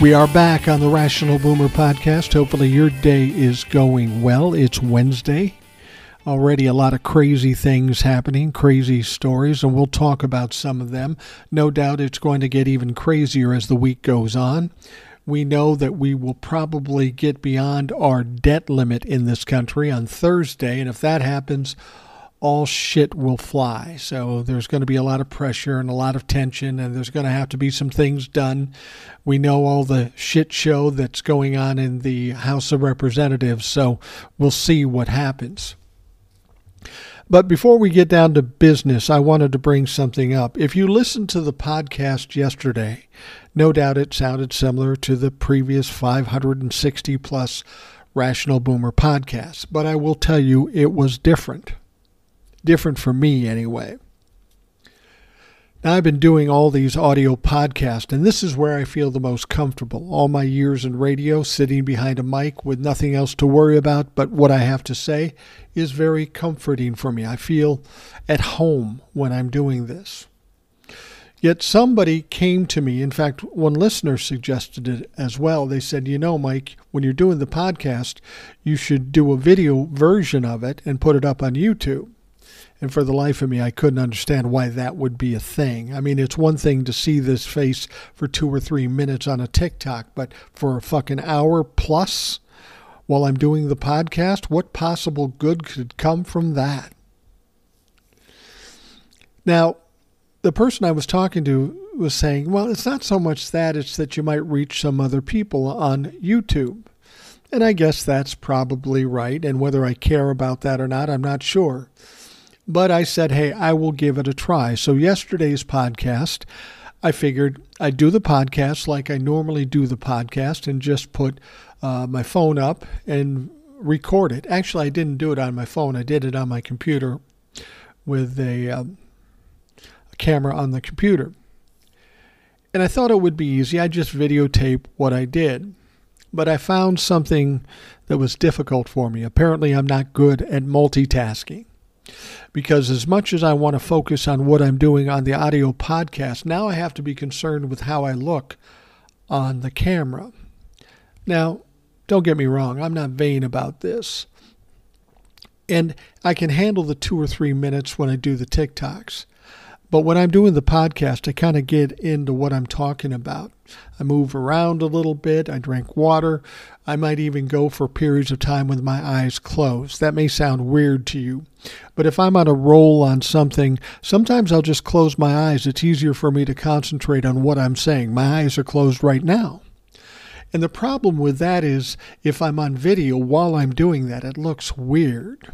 We are back on the Rational Boomer podcast. Hopefully, your day is going well. It's Wednesday. Already a lot of crazy things happening, crazy stories, and we'll talk about some of them. No doubt it's going to get even crazier as the week goes on. We know that we will probably get beyond our debt limit in this country on Thursday, and if that happens, all shit will fly. So there's going to be a lot of pressure and a lot of tension, and there's going to have to be some things done. We know all the shit show that's going on in the House of Representatives, so we'll see what happens. But before we get down to business, I wanted to bring something up. If you listened to the podcast yesterday, no doubt it sounded similar to the previous 560 plus Rational Boomer podcasts, but I will tell you it was different different for me anyway. Now, I've been doing all these audio podcasts, and this is where I feel the most comfortable. All my years in radio, sitting behind a mic with nothing else to worry about but what I have to say, is very comforting for me. I feel at home when I'm doing this. Yet somebody came to me, in fact, one listener suggested it as well. They said, You know, Mike, when you're doing the podcast, you should do a video version of it and put it up on YouTube. And for the life of me, I couldn't understand why that would be a thing. I mean, it's one thing to see this face for two or three minutes on a TikTok, but for a fucking hour plus while I'm doing the podcast, what possible good could come from that? Now, the person I was talking to was saying, well, it's not so much that, it's that you might reach some other people on YouTube. And I guess that's probably right. And whether I care about that or not, I'm not sure. But I said, hey, I will give it a try. So, yesterday's podcast, I figured I'd do the podcast like I normally do the podcast and just put uh, my phone up and record it. Actually, I didn't do it on my phone, I did it on my computer with a, um, a camera on the computer. And I thought it would be easy. I just videotape what I did. But I found something that was difficult for me. Apparently, I'm not good at multitasking because as much as I want to focus on what I'm doing on the audio podcast, now I have to be concerned with how I look on the camera. Now, don't get me wrong, I'm not vain about this. And I can handle the two or three minutes when I do the TikToks. But when I'm doing the podcast, I kind of get into what I'm talking about. I move around a little bit, I drink water, I might even go for periods of time with my eyes closed. That may sound weird to you, but if I'm on a roll on something, sometimes I'll just close my eyes. It's easier for me to concentrate on what I'm saying. My eyes are closed right now. And the problem with that is if I'm on video while I'm doing that, it looks weird.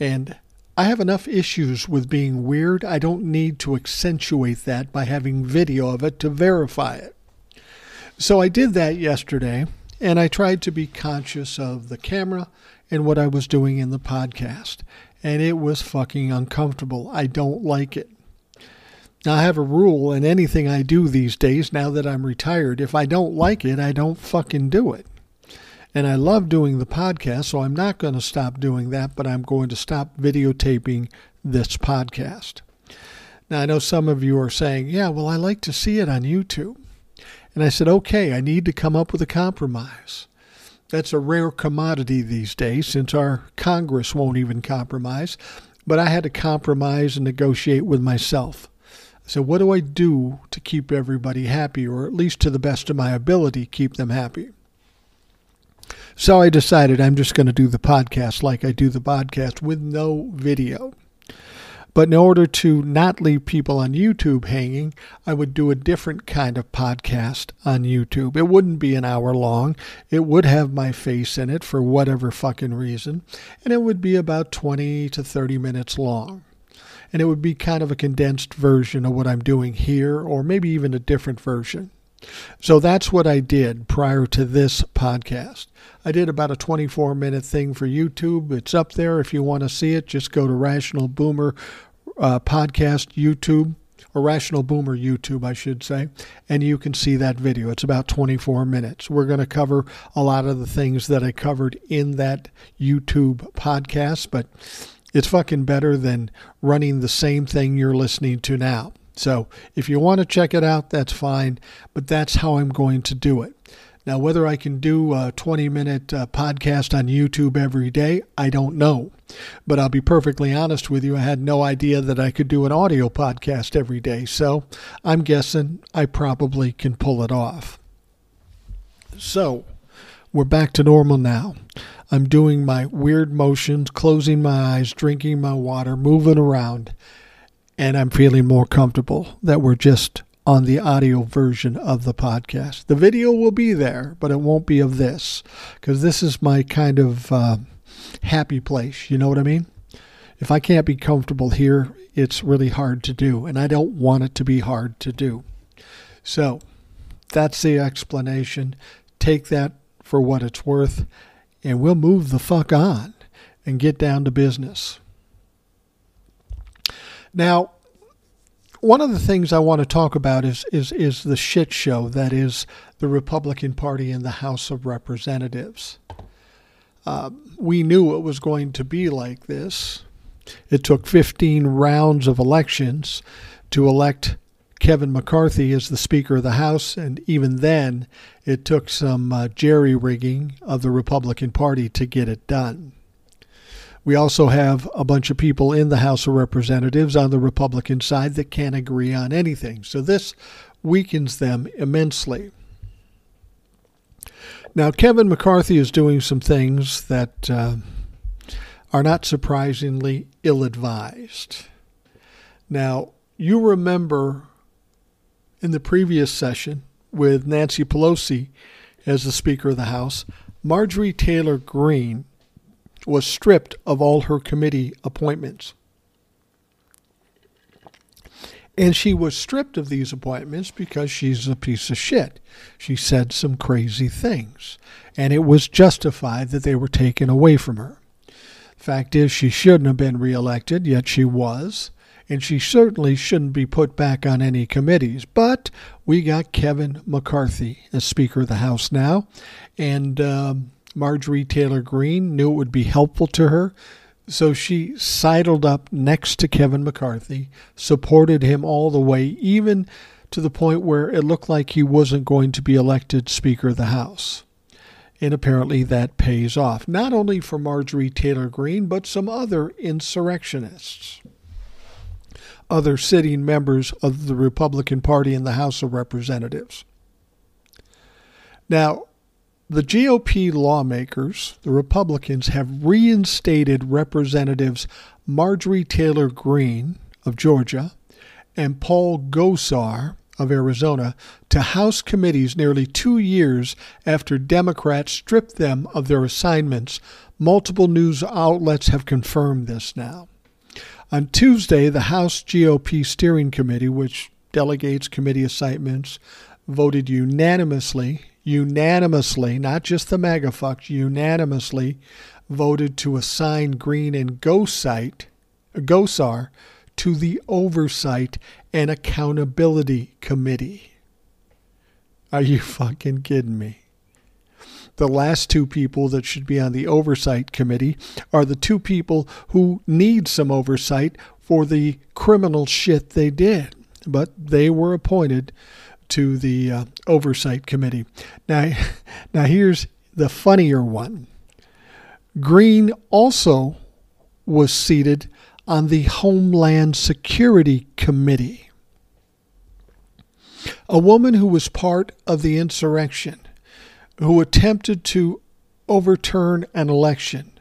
And I have enough issues with being weird. I don't need to accentuate that by having video of it to verify it. So I did that yesterday, and I tried to be conscious of the camera and what I was doing in the podcast. And it was fucking uncomfortable. I don't like it. Now, I have a rule in anything I do these days now that I'm retired. If I don't like it, I don't fucking do it. And I love doing the podcast, so I'm not going to stop doing that, but I'm going to stop videotaping this podcast. Now, I know some of you are saying, yeah, well, I like to see it on YouTube. And I said, okay, I need to come up with a compromise. That's a rare commodity these days since our Congress won't even compromise. But I had to compromise and negotiate with myself. So, what do I do to keep everybody happy, or at least to the best of my ability, keep them happy? So I decided I'm just going to do the podcast like I do the podcast with no video. But in order to not leave people on YouTube hanging, I would do a different kind of podcast on YouTube. It wouldn't be an hour long. It would have my face in it for whatever fucking reason. And it would be about 20 to 30 minutes long. And it would be kind of a condensed version of what I'm doing here, or maybe even a different version. So that's what I did prior to this podcast. I did about a 24 minute thing for YouTube. It's up there. If you want to see it, just go to Rational Boomer uh, Podcast YouTube or Rational Boomer YouTube, I should say, and you can see that video. It's about 24 minutes. We're going to cover a lot of the things that I covered in that YouTube podcast, but it's fucking better than running the same thing you're listening to now. So if you want to check it out, that's fine, but that's how I'm going to do it. Now, whether I can do a 20 minute uh, podcast on YouTube every day, I don't know. But I'll be perfectly honest with you, I had no idea that I could do an audio podcast every day. So I'm guessing I probably can pull it off. So we're back to normal now. I'm doing my weird motions, closing my eyes, drinking my water, moving around, and I'm feeling more comfortable that we're just on the audio version of the podcast. The video will be there, but it won't be of this because this is my kind of uh, happy place. You know what I mean? If I can't be comfortable here, it's really hard to do, and I don't want it to be hard to do. So that's the explanation. Take that for what it's worth, and we'll move the fuck on and get down to business. Now, one of the things I want to talk about is is is the shit show that is the Republican Party in the House of Representatives. Uh, we knew it was going to be like this. It took 15 rounds of elections to elect Kevin McCarthy as the Speaker of the House, and even then, it took some uh, jerry rigging of the Republican Party to get it done. We also have a bunch of people in the House of Representatives on the Republican side that can't agree on anything. So this weakens them immensely. Now, Kevin McCarthy is doing some things that uh, are not surprisingly ill advised. Now, you remember in the previous session with Nancy Pelosi as the Speaker of the House, Marjorie Taylor Greene was stripped of all her committee appointments. And she was stripped of these appointments because she's a piece of shit. She said some crazy things, and it was justified that they were taken away from her. Fact is, she shouldn't have been reelected, yet she was, and she certainly shouldn't be put back on any committees. But we got Kevin McCarthy as Speaker of the House now, and um, Marjorie Taylor Greene knew it would be helpful to her. So she sidled up next to Kevin McCarthy, supported him all the way, even to the point where it looked like he wasn't going to be elected Speaker of the House. And apparently that pays off, not only for Marjorie Taylor Greene, but some other insurrectionists, other sitting members of the Republican Party in the House of Representatives. Now, the GOP lawmakers, the Republicans, have reinstated Representatives Marjorie Taylor Greene of Georgia and Paul Gosar of Arizona to House committees nearly two years after Democrats stripped them of their assignments. Multiple news outlets have confirmed this now. On Tuesday, the House GOP Steering Committee, which delegates committee assignments, voted unanimously unanimously, not just the fucks, unanimously voted to assign Greene and Gosite, Gosar to the Oversight and Accountability Committee. Are you fucking kidding me? The last two people that should be on the Oversight Committee are the two people who need some oversight for the criminal shit they did. But they were appointed to the uh, oversight committee. Now, now here's the funnier one. Greene also was seated on the Homeland Security Committee. A woman who was part of the insurrection, who attempted to overturn an election,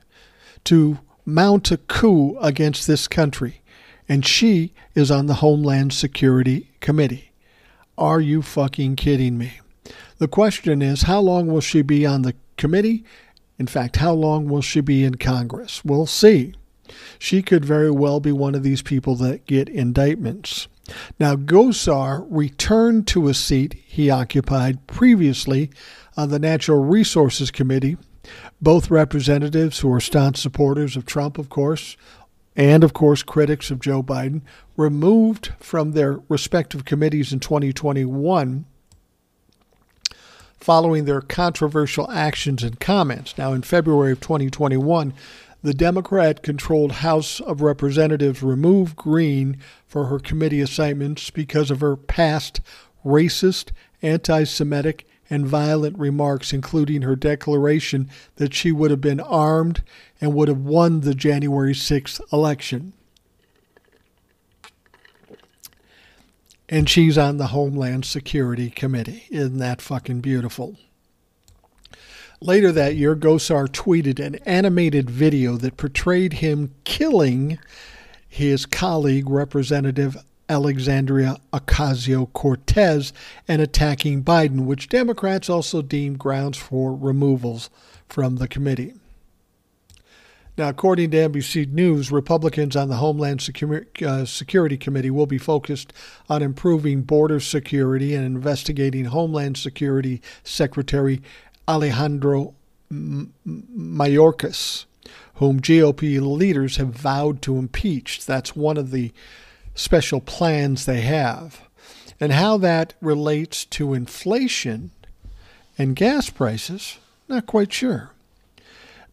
to mount a coup against this country, and she is on the Homeland Security Committee. Are you fucking kidding me? The question is how long will she be on the committee? In fact, how long will she be in Congress? We'll see. She could very well be one of these people that get indictments. Now, Gosar returned to a seat he occupied previously on the Natural Resources Committee. Both representatives who are staunch supporters of Trump, of course, and of course critics of Joe Biden, removed from their respective committees in 2021 following their controversial actions and comments. Now, in February of 2021, the Democrat controlled House of Representatives removed Greene for her committee assignments because of her past racist, anti Semitic, and violent remarks, including her declaration that she would have been armed and would have won the January 6th election. And she's on the Homeland Security Committee. Isn't that fucking beautiful? Later that year, Gosar tweeted an animated video that portrayed him killing his colleague, Representative Alexandria Ocasio Cortez, and attacking Biden, which Democrats also deemed grounds for removals from the committee. Now, according to NBC News, Republicans on the Homeland uh, Security Committee will be focused on improving border security and investigating Homeland Security Secretary Alejandro Mayorkas, whom GOP leaders have vowed to impeach. That's one of the special plans they have. And how that relates to inflation and gas prices, not quite sure.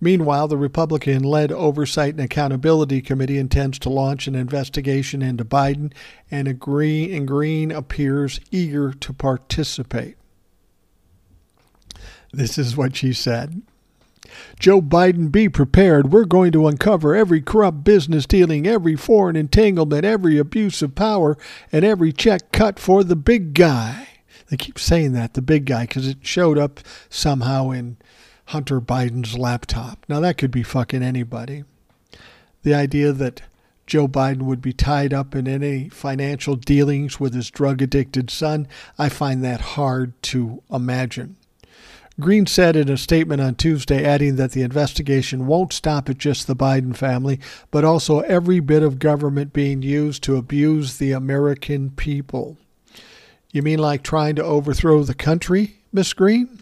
Meanwhile, the Republican led Oversight and Accountability Committee intends to launch an investigation into Biden, and, agree, and Greene appears eager to participate. This is what she said. Joe Biden, be prepared. We're going to uncover every corrupt business dealing, every foreign entanglement, every abuse of power, and every check cut for the big guy. They keep saying that, the big guy, because it showed up somehow in Hunter Biden's laptop. Now, that could be fucking anybody. The idea that Joe Biden would be tied up in any financial dealings with his drug addicted son, I find that hard to imagine. Greene said in a statement on Tuesday, adding that the investigation won't stop at just the Biden family, but also every bit of government being used to abuse the American people. You mean like trying to overthrow the country, Miss Greene?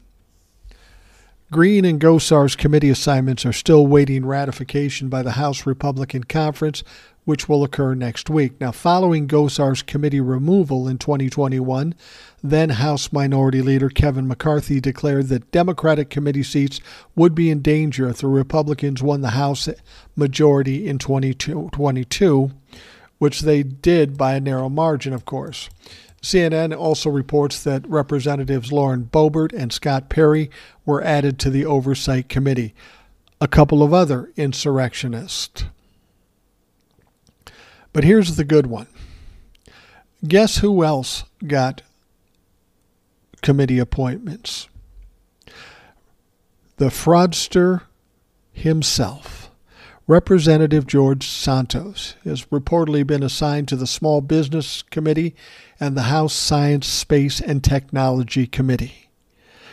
Greene and Gosar's committee assignments are still waiting ratification by the House Republican Conference, which will occur next week. Now, following Gosar's committee removal in 2021, then House Minority Leader Kevin McCarthy declared that Democratic committee seats would be in danger if the Republicans won the House majority in 2022, which they did by a narrow margin, of course. CNN also reports that Representatives Lauren Boebert and Scott Perry were added to the Oversight Committee. A couple of other insurrectionists. But here's the good one. Guess who else got committee appointments? The fraudster himself. Representative George Santos has reportedly been assigned to the Small Business Committee and the House Science, Space, and Technology Committee.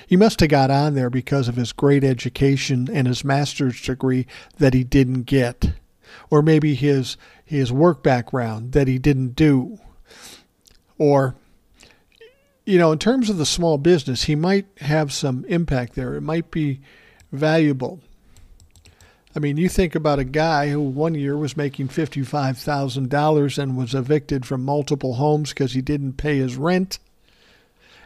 He must have got on there because of his great education and his master's degree that he didn't get, or maybe his his work background that he didn't do. Or, you know, in terms of the small business, he might have some impact there. It might be valuable. I mean, you think about a guy who one year was making $55,000 and was evicted from multiple homes because he didn't pay his rent,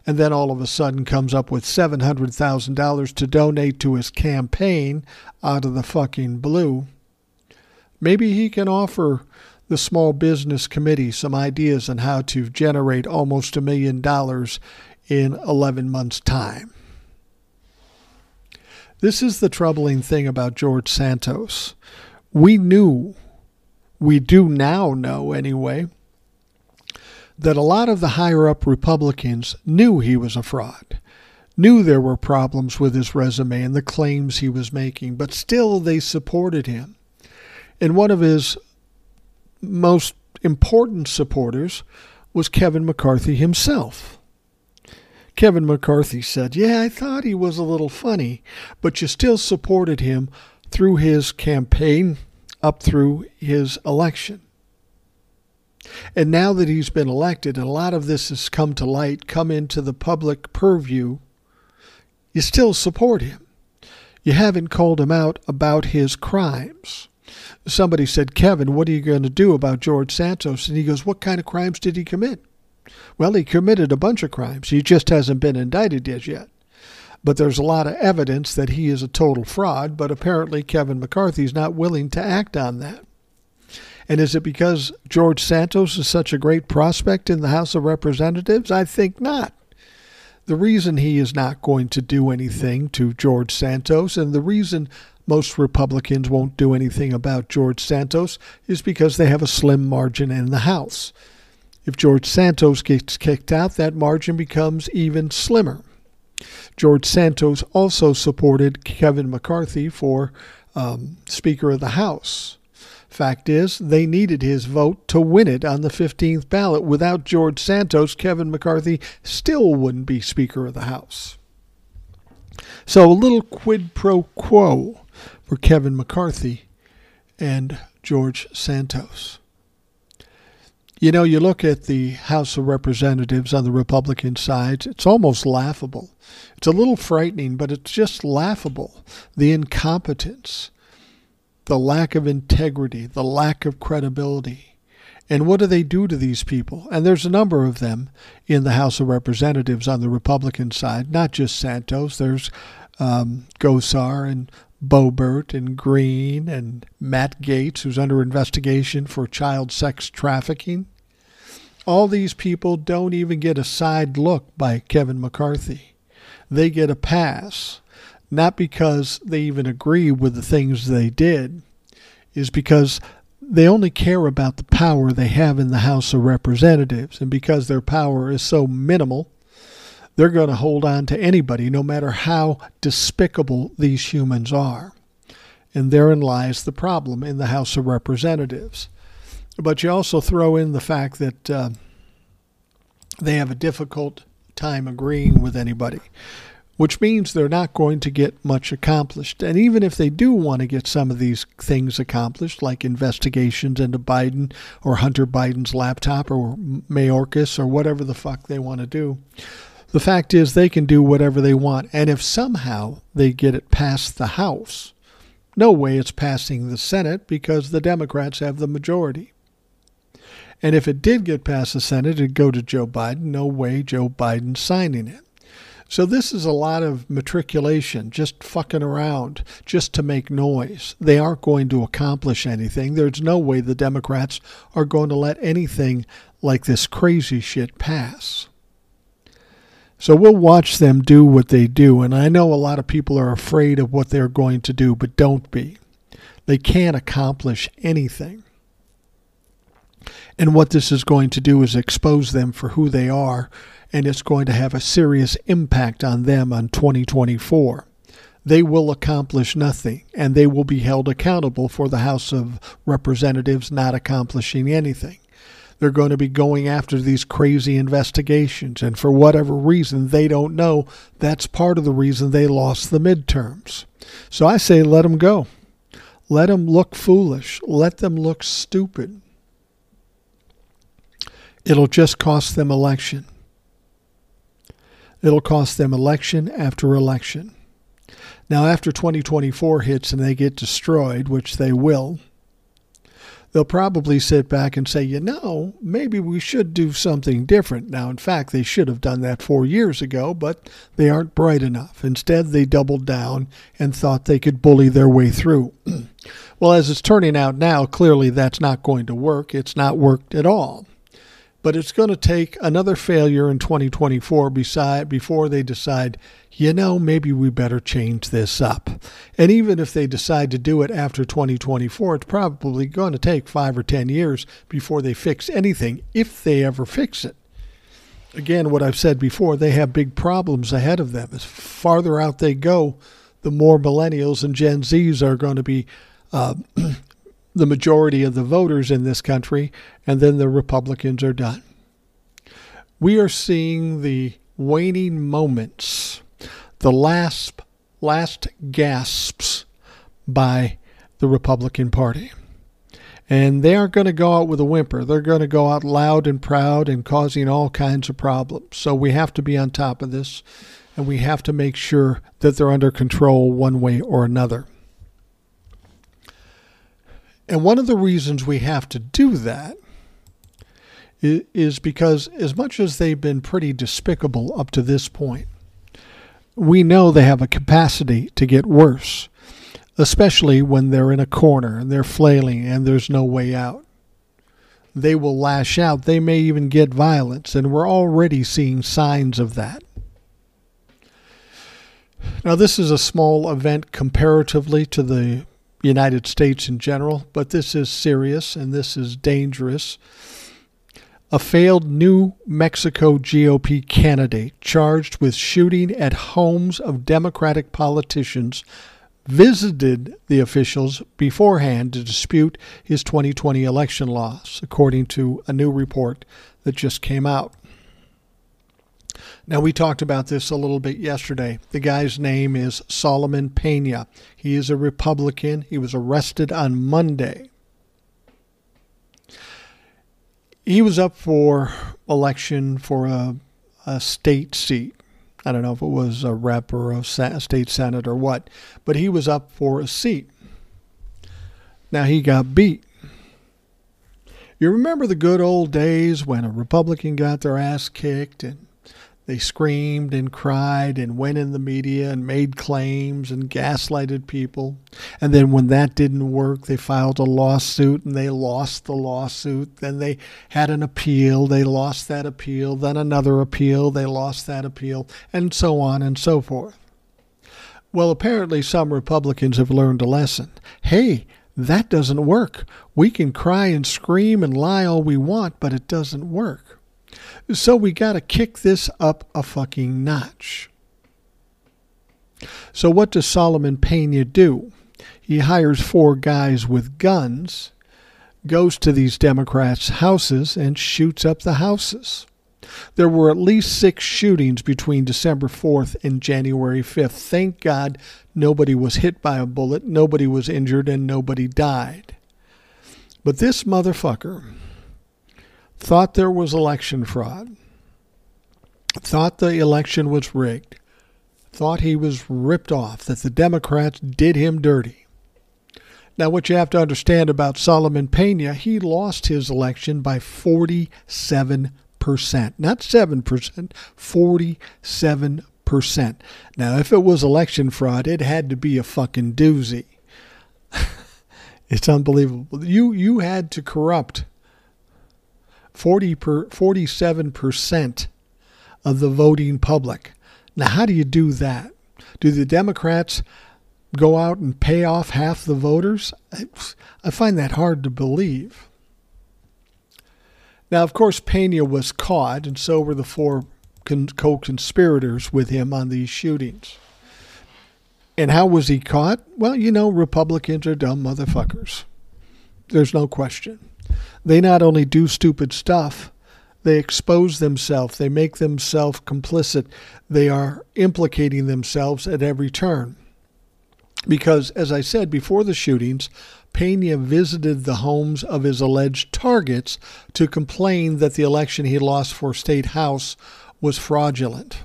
and then all of a sudden comes up with $700,000 to donate to his campaign out of the fucking blue. Maybe he can offer the Small Business Committee some ideas on how to generate almost a million dollars in 11 months' time. This is the troubling thing about George Santos. We knew, we do now know anyway, that a lot of the higher up Republicans knew he was a fraud, knew there were problems with his resume and the claims he was making, but still they supported him. And one of his most important supporters was Kevin McCarthy himself. Kevin McCarthy said, Yeah, I thought he was a little funny, but you still supported him through his campaign up through his election. And now that he's been elected, and a lot of this has come to light, come into the public purview, you still support him. You haven't called him out about his crimes. Somebody said, Kevin, what are you going to do about George Santos? And he goes, What kind of crimes did he commit? Well, he committed a bunch of crimes. He just hasn't been indicted as yet. But there's a lot of evidence that he is a total fraud, but apparently Kevin McCarthy is not willing to act on that. And is it because George Santos is such a great prospect in the House of Representatives? I think not. The reason he is not going to do anything to George Santos, and the reason most Republicans won't do anything about George Santos, is because they have a slim margin in the House. If George Santos gets kicked out, that margin becomes even slimmer. George Santos also supported Kevin McCarthy for um, Speaker of the House. Fact is, they needed his vote to win it on the 15th ballot. Without George Santos, Kevin McCarthy still wouldn't be Speaker of the House. So, a little quid pro quo for Kevin McCarthy and George Santos. You know, you look at the House of Representatives on the Republican side, it's almost laughable. It's a little frightening, but it's just laughable. The incompetence, the lack of integrity, the lack of credibility. And what do they do to these people? And there's a number of them in the House of Representatives on the Republican side, not just Santos. There's um, Gosar and Boebert and Greene and Matt Gaetz, who's under investigation for child sex trafficking. All these people don't even get a side look by Kevin McCarthy. They get a pass not because they even agree with the things they did, is because they only care about the power they have in the House of Representatives. And because their power is so minimal, they're going to hold on to anybody, no matter how despicable these humans are. And therein lies the problem in the House of Representatives. But you also throw in the fact that uh, they have a difficult time agreeing with anybody which means they're not going to get much accomplished. And even if they do want to get some of these things accomplished, like investigations into Biden or Hunter Biden's laptop or Mayorkas or whatever the fuck they want to do, the fact is they can do whatever they want. And if somehow they get it past the House, no way it's passing the Senate because the Democrats have the majority. And if it did get past the Senate, it'd go to Joe Biden. No way Joe Biden signing it. So this is a lot of matriculation, just fucking around, just to make noise. They aren't going to accomplish anything. There's no way the Democrats are going to let anything like this crazy shit pass. So we'll watch them do what they do. And I know a lot of people are afraid of what they're going to do, but don't be. They can't accomplish anything. And what this is going to do is expose them for who they are and it's going to have a serious impact on them on 2024. They will accomplish nothing, and they will be held accountable for the House of Representatives not accomplishing anything. They're going to be going after these crazy investigations, and for whatever reason they don't know, that's part of the reason they lost the midterms. So I say let them go. Let them look foolish. Let them look stupid. It'll just cost them election. It'll cost them election after election. Now, after 2024 hits and they get destroyed, which they will, they'll probably sit back and say, you know, maybe we should do something different. Now, in fact, they should have done that four years ago, but they aren't bright enough. Instead, they doubled down and thought they could bully their way through. well, as it's turning out now, clearly that's not going to work. It's not worked at all but it's going to take another failure in 2024 beside, before they decide, you know, maybe we better change this up. And even if they decide to do it after 2024, it's probably going to take five or 10 years before they fix anything, if they ever fix it. Again, what I've said before, they have big problems ahead of them. As farther out they go, the more millennials and Gen Zs are going to be uh, the majority of the voters in this country, and then the Republicans are done. We are seeing the waning moments, the last, last gasps by the Republican Party. And they aren't going to go out with a whimper. They're going to go out loud and proud and causing all kinds of problems. So we have to be on top of this and we have to make sure that they're under control one way or another. And one of the reasons we have to do that is because, as much as they've been pretty despicable up to this point, we know they have a capacity to get worse, especially when they're in a corner and they're flailing and there's no way out. They will lash out. They may even get violence, and we're already seeing signs of that. Now, this is a small event comparatively to the United States in general, but this is serious and this is dangerous. A failed New Mexico GOP candidate charged with shooting at homes of Democratic politicians visited the officials beforehand to dispute his 2020 election loss, according to a new report that just came out. Now, we talked about this a little bit yesterday. The guy's name is Solomon Pena. He is a Republican. He was arrested on Monday. He was up for election for a, a state seat. I don't know if it was a rep or a state senate or what, but he was up for a seat. Now he got beat. You remember the good old days when a Republican got their ass kicked and they screamed and cried and went in the media and made claims and gaslighted people. And then when that didn't work, they filed a lawsuit and they lost the lawsuit. Then they had an appeal, they lost that appeal. Then another appeal, they lost that appeal, and so on and so forth. Well, apparently, some Republicans have learned a lesson. Hey, that doesn't work. We can cry and scream and lie all we want, but it doesn't work. So we got to kick this up a fucking notch. So what does Solomon Pena do? He hires four guys with guns, goes to these Democrats' houses, and shoots up the houses. There were at least six shootings between December 4th and January 5th. Thank God nobody was hit by a bullet, nobody was injured, and nobody died. But this motherfucker thought there was election fraud, thought the election was rigged, thought he was ripped off, that the Democrats did him dirty. Now, what you have to understand about Solomon Pena, he lost his election by 47%. Not 7%, 47%. Now, if it was election fraud, it had to be a fucking doozy. it's unbelievable. You you had to corrupt 40 per, 47% of the voting public. Now, how do you do that? Do the Democrats go out and pay off half the voters? I, find that hard to believe. Now, of course, Pena was caught, and so were the four co conspirators with him on these shootings. And how was he caught? Well, you know, Republicans are dumb motherfuckers. There's no question they not only do stupid stuff, they expose themselves, they make themselves complicit, they are implicating themselves at every turn. Because, as I said before the shootings, Pena visited the homes of his alleged targets to complain that the election he lost for state house was fraudulent.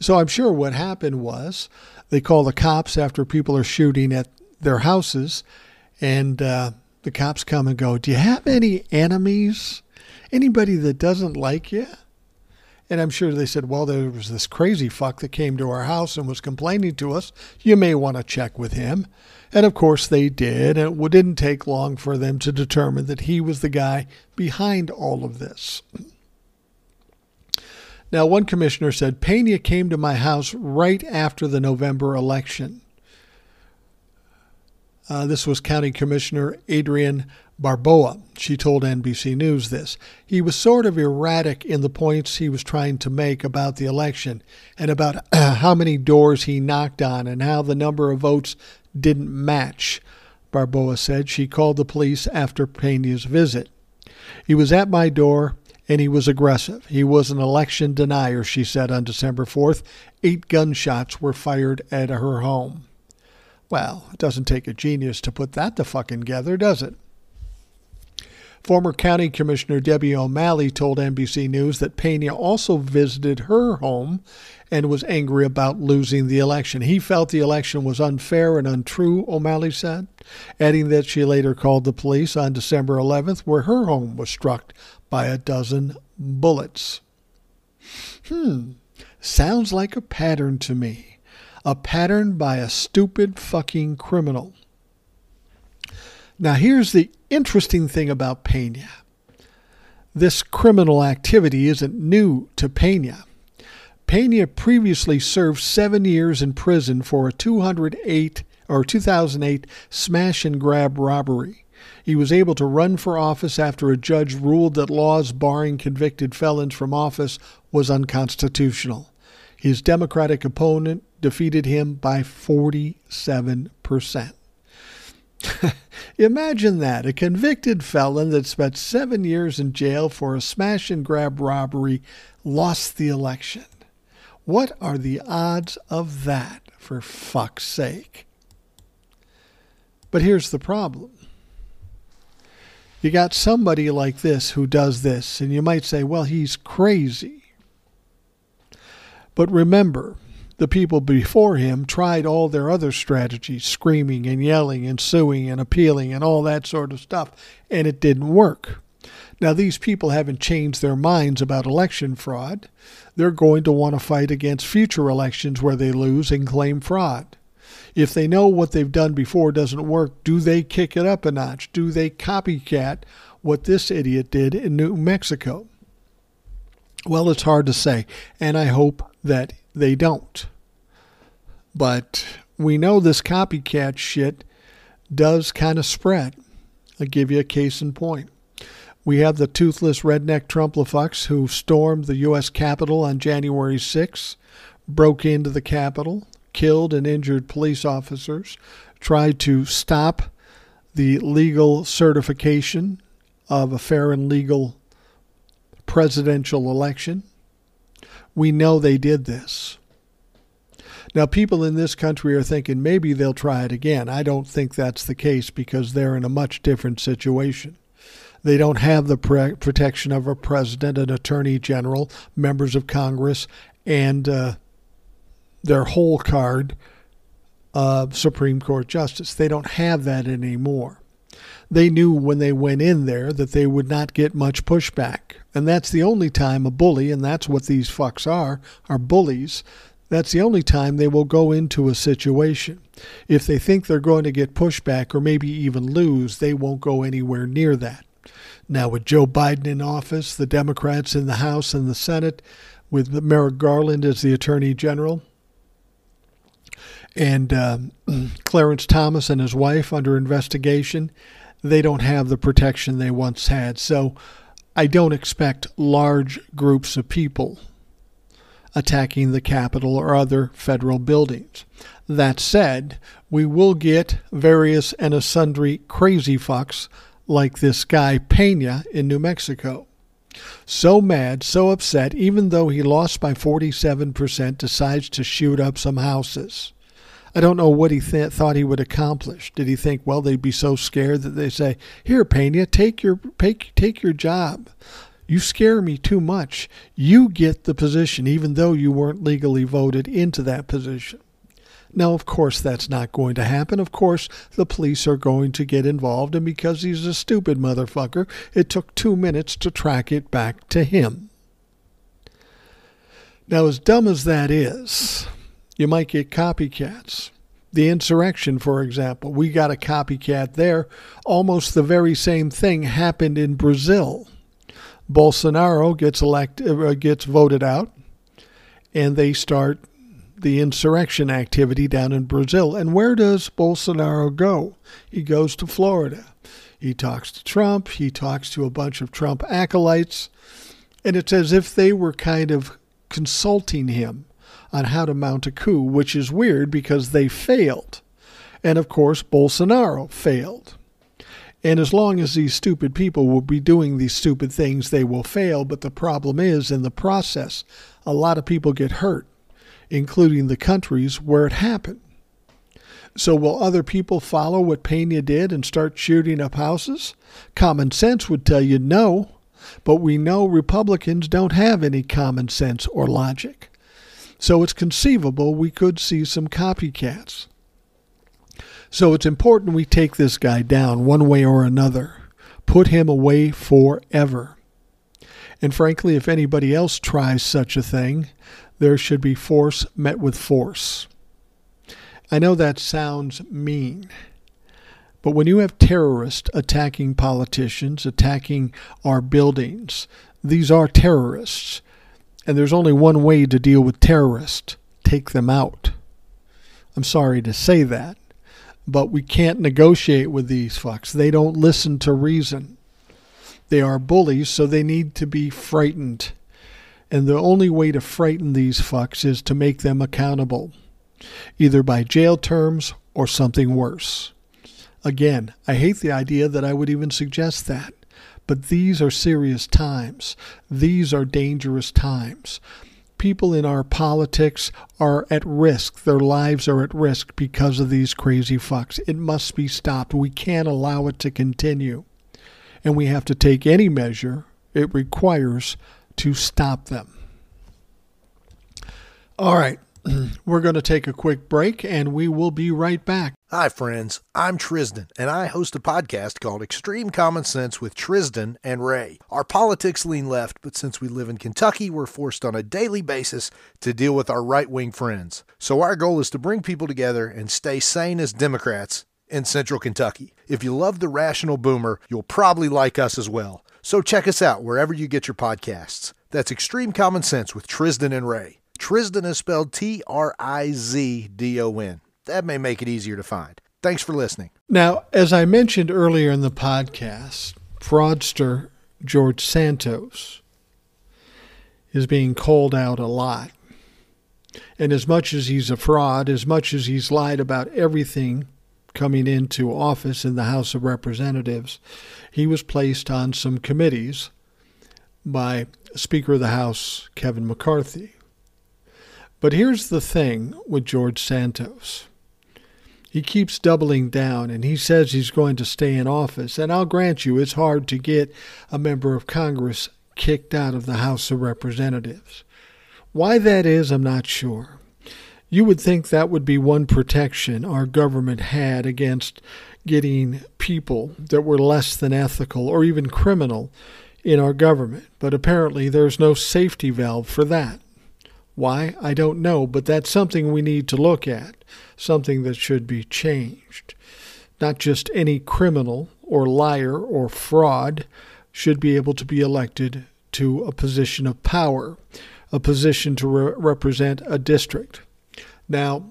So I'm sure what happened was they call the cops after people are shooting at their houses, and uh, the cops come and go, Do you have any enemies? Anybody that doesn't like you? And I'm sure they said, Well, there was this crazy fuck that came to our house and was complaining to us. You may want to check with him. And of course they did. And it didn't take long for them to determine that he was the guy behind all of this. Now, one commissioner said Pena came to my house right after the November election. Uh, this was County Commissioner Adriann Barboa. She told NBC News this. He was sort of erratic in the points he was trying to make about the election and about how many doors he knocked on and how the number of votes didn't match, Barboa said. She called the police after Pena's visit. He was at my door and he was aggressive. He was an election denier, she said on December 4th. Eight gunshots were fired at her home. Well, it doesn't take a genius to put that to fucking together, does it? Former County Commissioner Debbie O'Malley told NBC News that Pena also visited her home and was angry about losing the election. He felt the election was unfair and untrue, O'Malley said, adding that she later called the police on December 11th, where her home was struck by a dozen bullets. Hmm, sounds like a pattern to me. A pattern by a stupid fucking criminal. Now, here's the interesting thing about Pena this criminal activity isn't new to Pena. Pena previously served seven years in prison for a 208 or 2008 smash and grab robbery. He was able to run for office after a judge ruled that laws barring convicted felons from office was unconstitutional. His Democratic opponent defeated him by 47%. Imagine that a convicted felon that spent seven years in jail for a smash and grab robbery lost the election. What are the odds of that, for fuck's sake? But here's the problem. You got somebody like this who does this, and you might say, well, he's crazy. But remember, the people before him tried all their other strategies, screaming and yelling and suing and appealing and all that sort of stuff, and it didn't work. Now, these people haven't changed their minds about election fraud. They're going to want to fight against future elections where they lose and claim fraud. If they know what they've done before doesn't work, do they kick it up a notch? Do they copycat what this idiot did in New Mexico? Well, it's hard to say, and I hope that they don't. But we know this copycat shit does kind of spread. I'll give you a case in point. We have the toothless redneck Trumplafucks who stormed the U.S. Capitol on January 6, broke into the Capitol, killed and injured police officers, tried to stop the legal certification of a fair and legal presidential election. We know they did this. Now, people in this country are thinking maybe they'll try it again. I don't think that's the case because they're in a much different situation. They don't have the pre- protection of a president, an attorney general, members of Congress, and uh, their whole card of Supreme Court justice. They don't have that anymore. They knew when they went in there that they would not get much pushback. And that's the only time a bully, and that's what these fucks are, are bullies, that's the only time they will go into a situation. If they think they're going to get pushback or maybe even lose, they won't go anywhere near that. Now, with Joe Biden in office, the Democrats in the House and the Senate, with Merrick Garland as the Attorney General, and uh, Clarence Thomas and his wife under investigation, they don't have the protection they once had. So I don't expect large groups of people attacking the Capitol or other federal buildings. That said, we will get various and sundry crazy fucks like this guy Pena in New Mexico. So mad, so upset, even though he lost by 47%, decides to shoot up some houses. I don't know what he th- thought he would accomplish. Did he think, well, they'd be so scared that they say, "Here, Pena, take your take, take your job. You scare me too much. You get the position, even though you weren't legally voted into that position. Now, of course, that's not going to happen. Of course, the police are going to get involved, and because he's a stupid motherfucker, it took two minutes to track it back to him. Now, as dumb as that is, you might get copycats. The insurrection, for example, we got a copycat there. Almost the very same thing happened in Brazil. Bolsonaro gets elected, uh, gets voted out, and they start the insurrection activity down in Brazil. And where does Bolsonaro go? He goes to Florida. He talks to Trump. He talks to a bunch of Trump acolytes, and it's as if they were kind of consulting him on how to mount a coup, which is weird because they failed. And of course, Bolsonaro failed. And as long as these stupid people will be doing these stupid things, they will fail. But the problem is, in the process, a lot of people get hurt, including the countries where it happened. So, will other people follow what Pena did and start shooting up houses? Common sense would tell you no, but we know Republicans don't have any common sense or logic. So, it's conceivable we could see some copycats. So, it's important we take this guy down one way or another, put him away forever. And frankly, if anybody else tries such a thing, there should be force met with force. I know that sounds mean, but when you have terrorists attacking politicians, attacking our buildings, these are terrorists. And there's only one way to deal with terrorists take them out. I'm sorry to say that, but we can't negotiate with these fucks. They don't listen to reason. They are bullies, so they need to be frightened. And the only way to frighten these fucks is to make them accountable either by jail terms or something worse. Again, I hate the idea that I would even suggest that, but these are serious times. These are dangerous times. People in our politics are at risk. Their lives are at risk because of these crazy fucks. It must be stopped. We can't allow it to continue. And we have to take any measure it requires to stop them. All right. We're going to take a quick break and we will be right back. Hi, friends. I'm Trizdon, and I host a podcast called Extreme Common Sense with Trizdon and Ray. Our politics lean left, but since we live in Kentucky, we're forced on a daily basis to deal with our right wing friends. So, our goal is to bring people together and stay sane as Democrats in central Kentucky. If you love the rational boomer, you'll probably like us as well. So, check us out wherever you get your podcasts. That's Extreme Common Sense with Trizdon and Ray. Trizdon is spelled T R I Z D O N. That may make it easier to find. Thanks for listening. Now, as I mentioned earlier in the podcast, fraudster George Santos is being called out a lot. And as much as he's a fraud, as much as he's lied about everything coming into office in the House of Representatives, he was placed on some committees by Speaker of the House Kevin McCarthy. But here's the thing with George Santos. He keeps doubling down and he says he's going to stay in office. And I'll grant you, it's hard to get a member of Congress kicked out of the House of Representatives. Why that is, I'm not sure. You would think that would be one protection our government had against getting people that were less than ethical or even criminal in our government. But apparently, there's no safety valve for that. Why? I don't know, but that's something we need to look at, something that should be changed. Not just any criminal or liar or fraud should be able to be elected to a position of power, a position to re- represent a district. Now,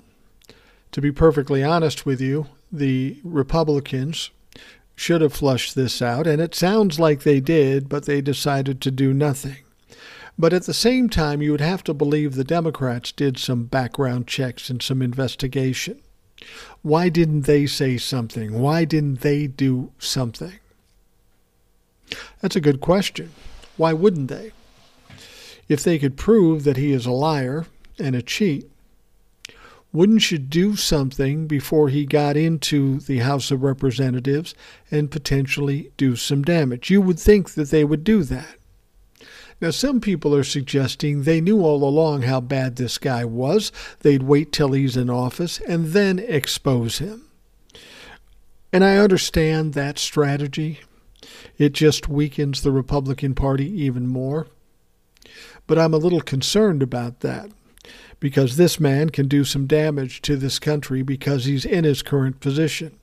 to be perfectly honest with you, the Republicans should have flushed this out, and it sounds like they did, but they decided to do nothing. But at the same time, you would have to believe the Democrats did some background checks and some investigation. Why didn't they say something? Why didn't they do something? That's a good question. Why wouldn't they? If they could prove that he is a liar and a cheat, wouldn't you do something before he got into the House of Representatives and potentially do some damage? You would think that they would do that. Now, some people are suggesting they knew all along how bad this guy was. They'd wait till he's in office and then expose him. And I understand that strategy. It just weakens the Republican Party even more. But I'm a little concerned about that because this man can do some damage to this country because he's in his current position.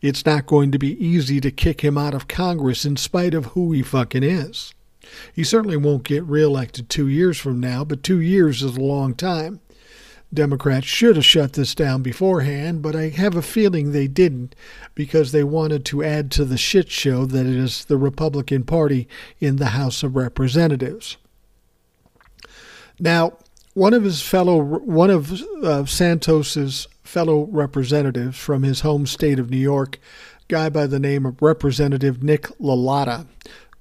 It's not going to be easy to kick him out of Congress in spite of who he fucking is. He certainly won't get reelected two years from now, but two years is a long time. Democrats should have shut this down beforehand, but I have a feeling they didn't because they wanted to add to the shit show that is the Republican Party in the House of Representatives. Now, one of his fellow, one of uh, Santos's fellow representatives from his home state of New York, guy by the name of Representative Nick LaLota,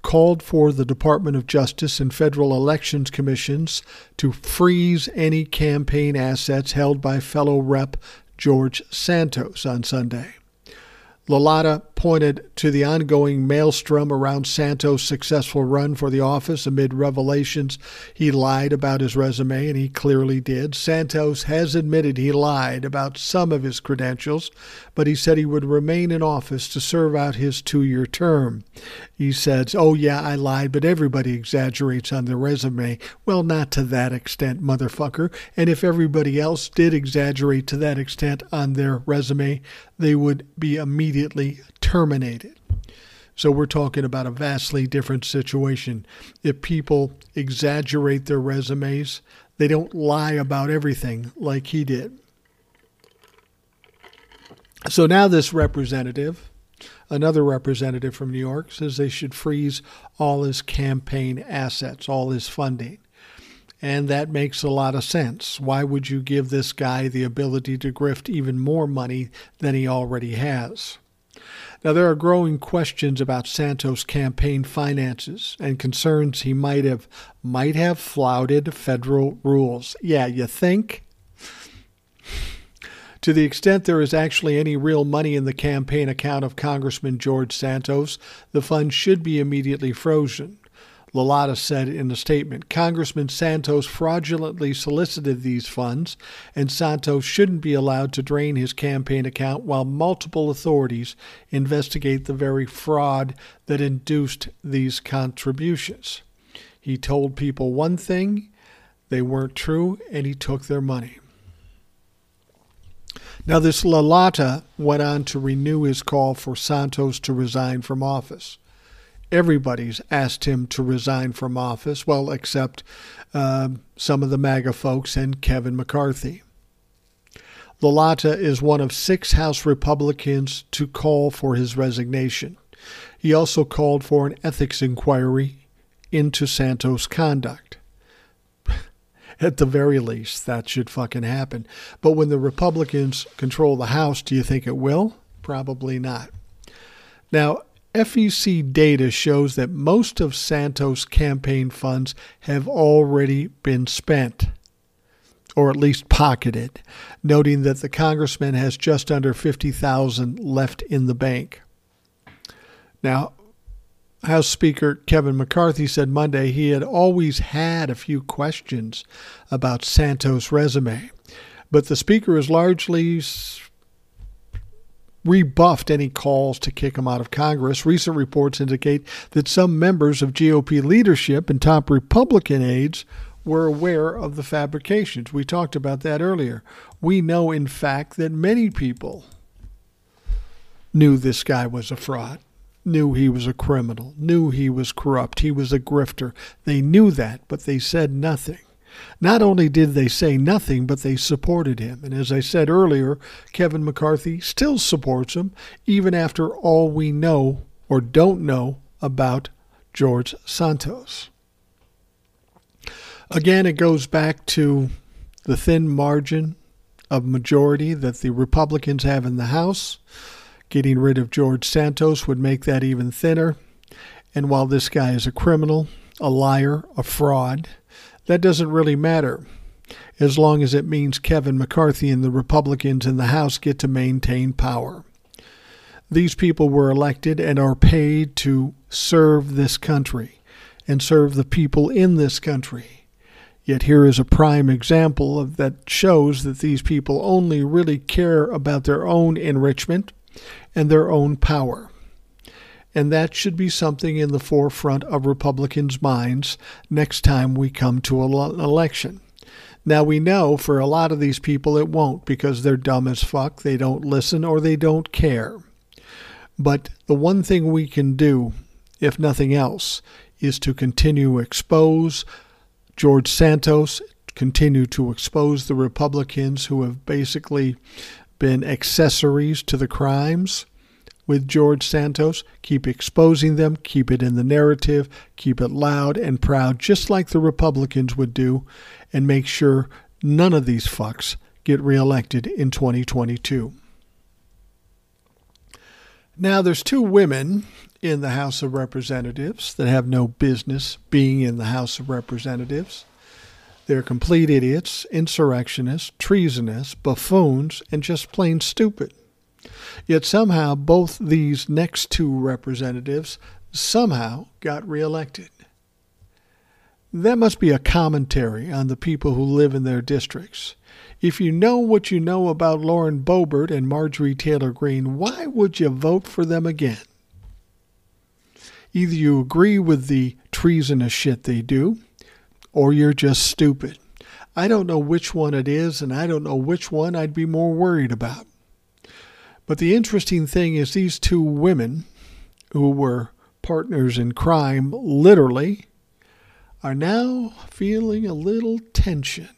called for the Department of Justice and federal elections commissions to freeze any campaign assets held by fellow Rep. George Santos on Sunday. LaLota pointed to the ongoing maelstrom around Santos' successful run for the office amid revelations he lied about his resume, and he clearly did. Santos has admitted he lied about some of his credentials, but he said he would remain in office to serve out his two year term. He says, Oh, yeah, I lied, but everybody exaggerates on their resume. Well, not to that extent, motherfucker. And if everybody else did exaggerate to that extent on their resume, they would be immediately terminated. So we're talking about a vastly different situation. If people exaggerate their resumes, they don't lie about everything like he did. So now this representative, another representative from New York, says they should freeze all his campaign assets, all his funding. And that makes a lot of sense. Why would you give this guy the ability to grift even more money than he already has? Now, there are growing questions about Santos' campaign finances and concerns he might have might have flouted federal rules. Yeah, you think? To the extent there is actually any real money in the campaign account of Congressman George Santos, the fund should be immediately frozen. LaLota said in a statement Congressman Santos fraudulently solicited these funds, and Santos shouldn't be allowed to drain his campaign account while multiple authorities investigate the very fraud that induced these contributions. He told people one thing, they weren't true, and he took their money. Now, this LaLota went on to renew his call for Santos to resign from office everybody's asked him to resign from office, well, except uh, some of the MAGA folks and Kevin McCarthy. LaLota is one of six House Republicans to call for his resignation. He also called for an ethics inquiry into Santos' conduct. At the very least, that should fucking happen. But when the Republicans control the House, do you think it will? Probably not. Now, FEC data shows that most of Santos' campaign funds have already been spent, or at least pocketed, noting that the congressman has just under 50,000 left in the bank. Now, House Speaker Kevin McCarthy said Monday he had always had a few questions about Santos' resume, but the speaker is largely rebuffed any calls to kick him out of Congress. Recent reports indicate that some members of GOP leadership and top Republican aides were aware of the fabrications. We talked about that earlier. We know, in fact, that many people knew this guy was a fraud, knew he was a criminal, knew he was corrupt, he was a grifter. They knew that, but they said nothing. Not only did they say nothing, but they supported him. And as I said earlier, Kevin McCarthy still supports him, even after all we know or don't know about George Santos. Again, it goes back to the thin margin of majority that the Republicans have in the House. Getting rid of George Santos would make that even thinner. And while this guy is a criminal, a liar, a fraud, that doesn't really matter as long as it means Kevin McCarthy and the Republicans in the House get to maintain power. These people were elected and are paid to serve this country and serve the people in this country. Yet here is a prime example of that shows that these people only really care about their own enrichment and their own power and that should be something in the forefront of Republicans' minds next time we come to an election. Now, we know for a lot of these people it won't because they're dumb as fuck, they don't listen, or they don't care. But the one thing we can do, if nothing else, is to continue expose George Santos, continue to expose the Republicans who have basically been accessories to the crimes with George Santos. Keep exposing them, keep it in the narrative, keep it loud and proud, just like the Republicans would do, and make sure none of these fucks get reelected in 2022. Now, there's two women in the House of Representatives that have no business being in the House of Representatives. They're complete idiots, insurrectionists, treasonous, buffoons, and just plain stupid. Yet somehow both these next two representatives somehow got reelected. That must be a commentary on the people who live in their districts. If you know what you know about Lauren Boebert and Marjorie Taylor Greene, why would you vote for them again? Either you agree with the treasonous shit they do, or you're just stupid. I don't know which one it is, and I don't know which one I'd be more worried about. But the interesting thing is, these two women who were partners in crime, literally, are now feeling a little tension.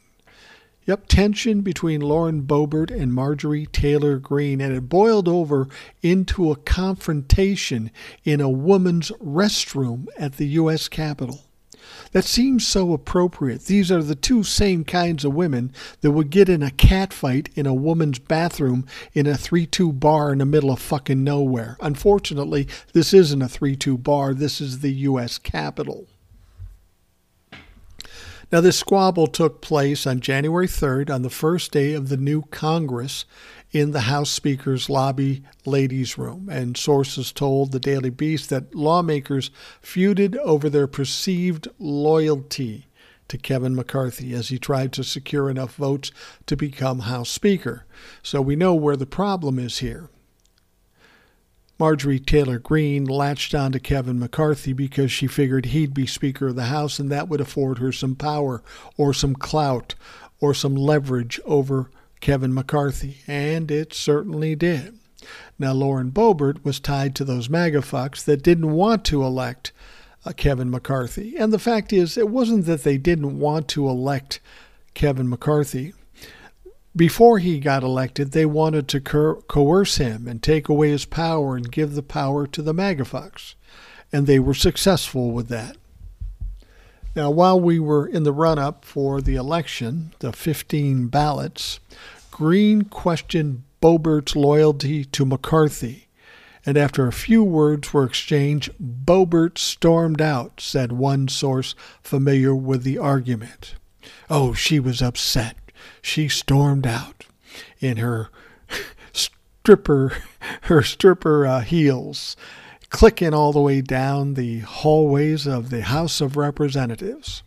Yep, tension between Lauren Boebert and Marjorie Taylor Greene, and it boiled over into a confrontation in a woman's restroom at the U.S. Capitol. That seems so appropriate. These are the two same kinds of women that would get in a catfight in a woman's bathroom in a 3 2 bar in the middle of fucking nowhere. Unfortunately, this isn't a 3 2 bar, this is the U.S. Capitol. Now, this squabble took place on January 3rd, on the first day of the new Congress, in the House Speaker's lobby ladies' room. And sources told the Daily Beast that lawmakers feuded over their perceived loyalty to Kevin McCarthy as he tried to secure enough votes to become House Speaker. So we know where the problem is here. Marjorie Taylor Greene latched on to Kevin McCarthy because she figured he'd be Speaker of the House and that would afford her some power or some clout or some leverage over Kevin McCarthy, and it certainly did. Now, Lauren Boebert was tied to those MAGA fucks that didn't want to elect uh, Kevin McCarthy. And the fact is, it wasn't that they didn't want to elect Kevin McCarthy before he got elected, they wanted to co- coerce him and take away his power and give the power to the MAGA fucks. And they were successful with that. Now, while we were in the run up for the election, the 15 ballots, Greene questioned Boebert's loyalty to McCarthy. And after a few words were exchanged, Bobert stormed out, said one source familiar with the argument. Oh, she was upset she stormed out in her stripper her stripper uh, heels clicking all the way down the hallways of the House of Representatives.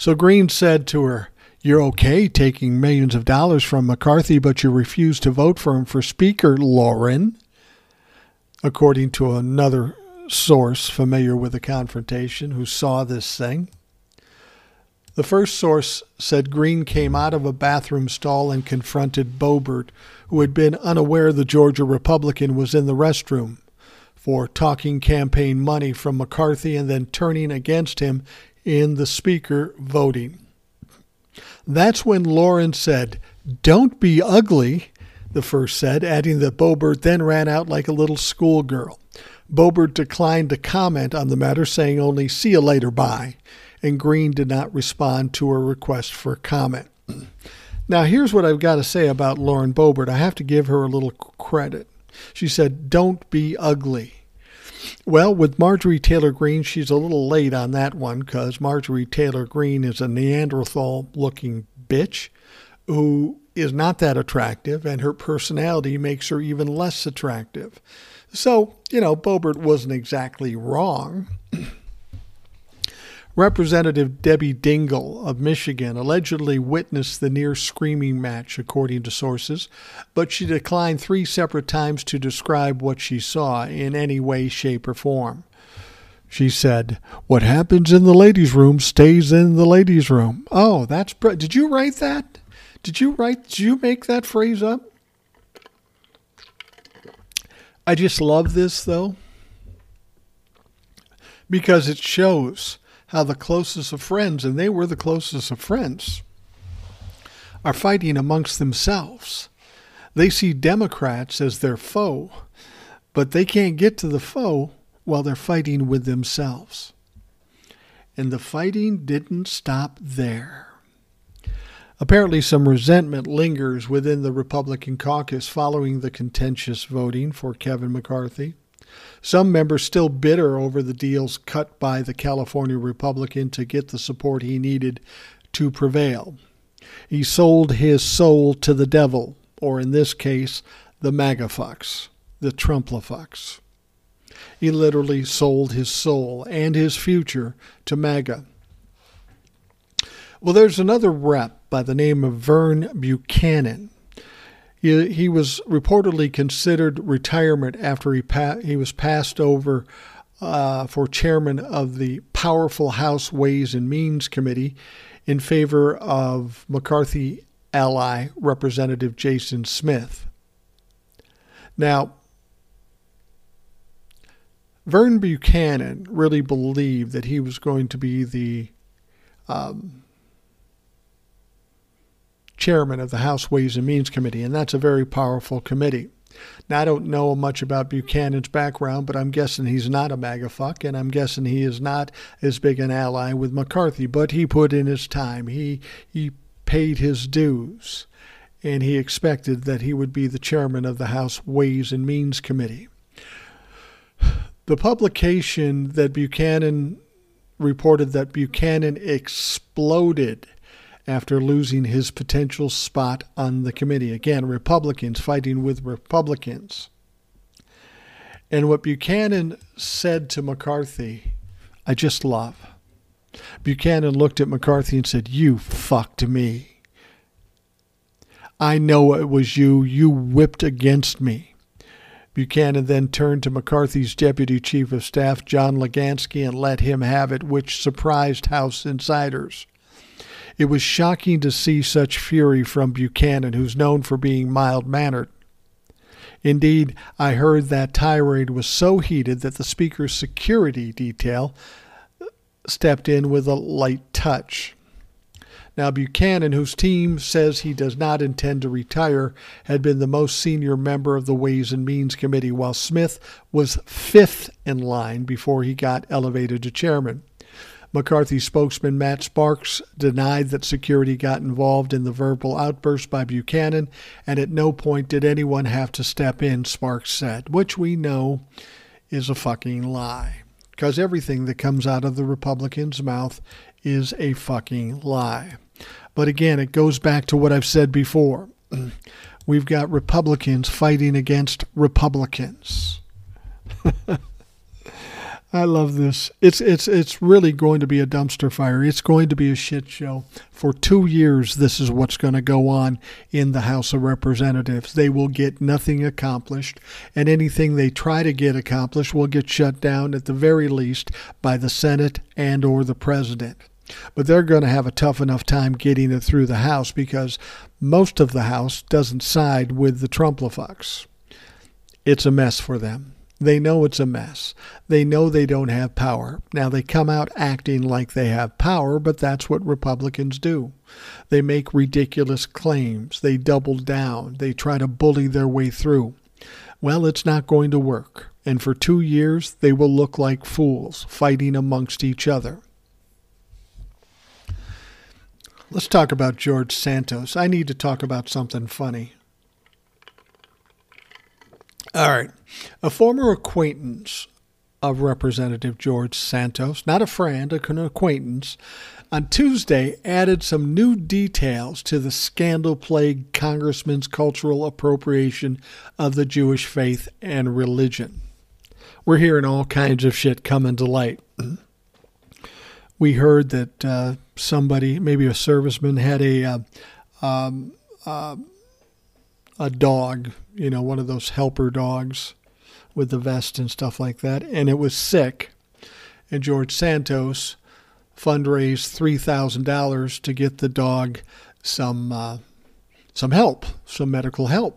So Greene said to her, You're okay taking millions of dollars from McCarthy, but you refuse to vote for him for Speaker, Lauren. According to another source familiar with the confrontation who saw this thing. The first source said Greene came out of a bathroom stall and confronted Boebert, who had been unaware the Georgia Republican was in the restroom, for talking campaign money from McCarthy and then turning against him in the speaker voting. That's when Lauren said, Don't be ugly, the first said, adding that Boebert then ran out like a little schoolgirl. Boebert declined to comment on the matter, saying only, See you later, bye and Greene did not respond to a request for comment. Now, here's what I've got to say about Lauren Boebert. I have to give her a little credit. She said, Don't be ugly. Well, with Marjorie Taylor Greene, she's a little late on that one because Marjorie Taylor Greene is a Neanderthal looking bitch who is not that attractive, and her personality makes her even less attractive. So, you know, Boebert wasn't exactly wrong. Representative Debbie Dingell of Michigan allegedly witnessed the near screaming match, according to sources, but she declined three separate times to describe what she saw in any way, shape, or form. She said, What happens in the ladies' room stays in the ladies' room. Oh, that's. Br- did you write that? Did you write? Did you make that phrase up? I just love this, though, because it shows how the closest of friends, and they were the closest of friends, are fighting amongst themselves. They see Democrats as their foe, but they can't get to the foe while they're fighting with themselves. And the fighting didn't stop there. Apparently, some resentment lingers within the Republican caucus following the contentious voting for Kevin McCarthy. Some members still bitter over the deals cut by the California Republican to get the support he needed to prevail. He sold his soul to the devil, or in this case, the MAGA fox, the Trumplafucks. He literally sold his soul and his future to MAGA. Well, there's another rep by the name of Vern Buchanan. He, he was reportedly considered retirement after he, pa- he was passed over uh, for chairman of the powerful House Ways and Means Committee in favor of McCarthy ally Representative Jason Smith. Now, Vern Buchanan really believed that he was going to be the um, chairman of the House Ways and Means Committee, and that's a very powerful committee. Now, I don't know much about Buchanan's background, but I'm guessing he's not a MAGA fuck, and I'm guessing he is not as big an ally with McCarthy, but he put in his time. He, he paid his dues, and he expected that he would be the chairman of the House Ways and Means Committee. The publication that Buchanan reported that Buchanan exploded after losing his potential spot on the committee. Again, Republicans fighting with Republicans. And what Buchanan said to McCarthy, I just love. Buchanan looked at McCarthy and said, You fucked me. I know it was you. You whipped against me. Buchanan then turned to McCarthy's deputy chief of staff, John Leganski, and let him have it, which surprised House insiders. It was shocking to see such fury from Buchanan, who's known for being mild mannered. Indeed, I heard that tirade was so heated that the Speaker's security detail stepped in with a light touch. Now, Buchanan, whose team says he does not intend to retire, had been the most senior member of the Ways and Means Committee, while Smith was fifth in line before he got elevated to chairman. McCarthy spokesman Matt Sparks denied that security got involved in the verbal outburst by Buchanan, and at no point did anyone have to step in, Sparks said, which we know is a fucking lie. Because everything that comes out of the Republican's mouth is a fucking lie. But again, it goes back to what I've said before. We've got Republicans fighting against Republicans. I love this. It's it's it's really going to be a dumpster fire. It's going to be a shit show. For 2 years this is what's going to go on in the House of Representatives. They will get nothing accomplished and anything they try to get accomplished will get shut down at the very least by the Senate and or the president. But they're going to have a tough enough time getting it through the House because most of the House doesn't side with the Trumplafucks. It's a mess for them. They know it's a mess. They know they don't have power. Now they come out acting like they have power, but that's what Republicans do. They make ridiculous claims. They double down. They try to bully their way through. Well, it's not going to work. And for two years, they will look like fools fighting amongst each other. Let's talk about George Santos. I need to talk about something funny. All right. A former acquaintance of Representative George Santos, not a friend, an acquaintance, on Tuesday added some new details to the scandal plagued congressman's cultural appropriation of the Jewish faith and religion. We're hearing all kinds of shit coming to light. We heard that uh, somebody, maybe a serviceman, had a uh, um, uh, a dog, you know, one of those helper dogs with the vest and stuff like that, and it was sick. And George Santos fundraised three thousand dollars to get the dog some uh, some help, some medical help.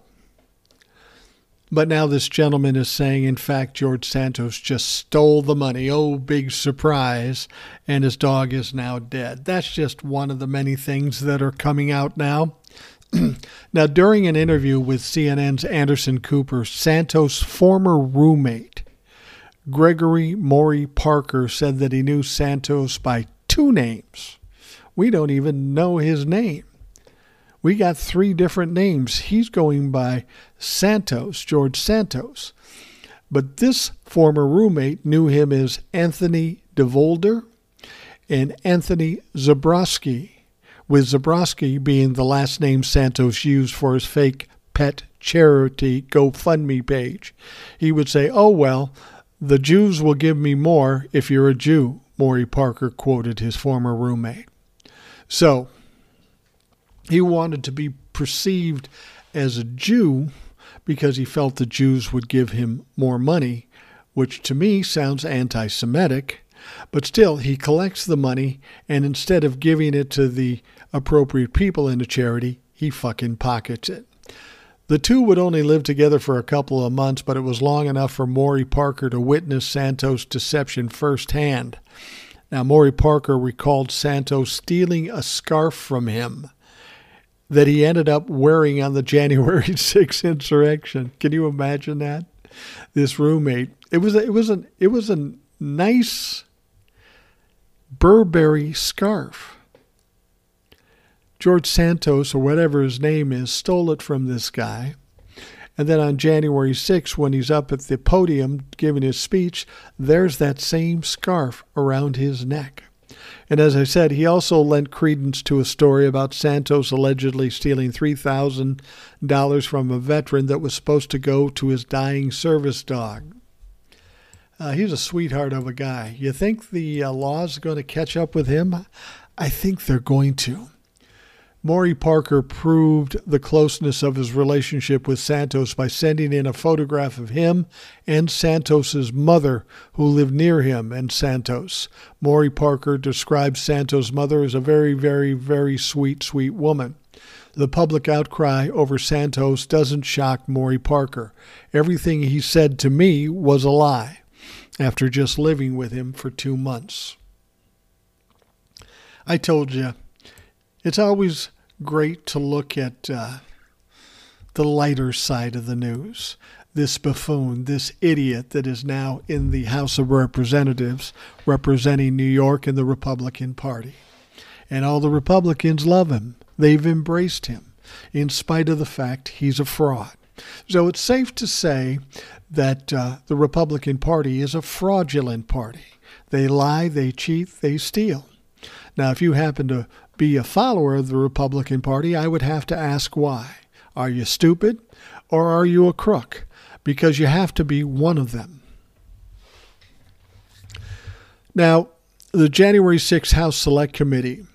But now this gentleman is saying, in fact, George Santos just stole the money. Oh, big surprise. And his dog is now dead. That's just one of the many things that are coming out now. now, during an interview with CNN's Anderson Cooper, Santos' former roommate, Gregory Morey Parker, said that he knew Santos by two names. We don't even know his name. We got three different names. He's going by Santos, George Santos. But this former roommate knew him as Anthony DeVolder and Anthony Zabrovsky, with Zabrovsky being the last name Santos used for his fake pet charity GoFundMe page. He would say, Oh, well, the Jews will give me more if you're a Jew, Morey Parker quoted his former roommate. So, he wanted to be perceived as a Jew because he felt the Jews would give him more money, which to me sounds anti Semitic. But still, he collects the money, and instead of giving it to the appropriate people in the charity, he fucking pockets it. The two would only live together for a couple of months, but it was long enough for Morey Parker to witness Santos' deception firsthand. Now, Morey Parker recalled Santos stealing a scarf from him that he ended up wearing on the January 6th insurrection. Can you imagine that? This roommate. It was it was a it was a nice Burberry scarf. George Santos, or whatever his name is, stole it from this guy. And then on January 6th, when he's up at the podium giving his speech, there's that same scarf around his neck. And as I said, he also lent credence to a story about Santos allegedly stealing $3,000 from a veteran that was supposed to go to his dying service dog. Uh, he's a sweetheart of a guy. You think the uh, law's going to catch up with him? I think they're going to. Morey Parker proved the closeness of his relationship with Santos by sending in a photograph of him and Santos's mother, who lived near him and Santos. Morey Parker described Santos' mother as a very, very, very sweet, sweet woman. The public outcry over Santos doesn't shock Morey Parker. Everything he said to me was a lie after just living with him for two months. I told you it's always great to look at uh, the lighter side of the news. This buffoon, this idiot that is now in the House of Representatives representing New York in the Republican Party. And all the Republicans love him. They've embraced him, in spite of the fact he's a fraud. So it's safe to say that uh, the Republican Party is a fraudulent party. They lie, they cheat, they steal. Now, if you happen to be a follower of the Republican Party, I would have to ask why. Are you stupid or are you a crook? Because you have to be one of them. Now, the January 6th House Select Committee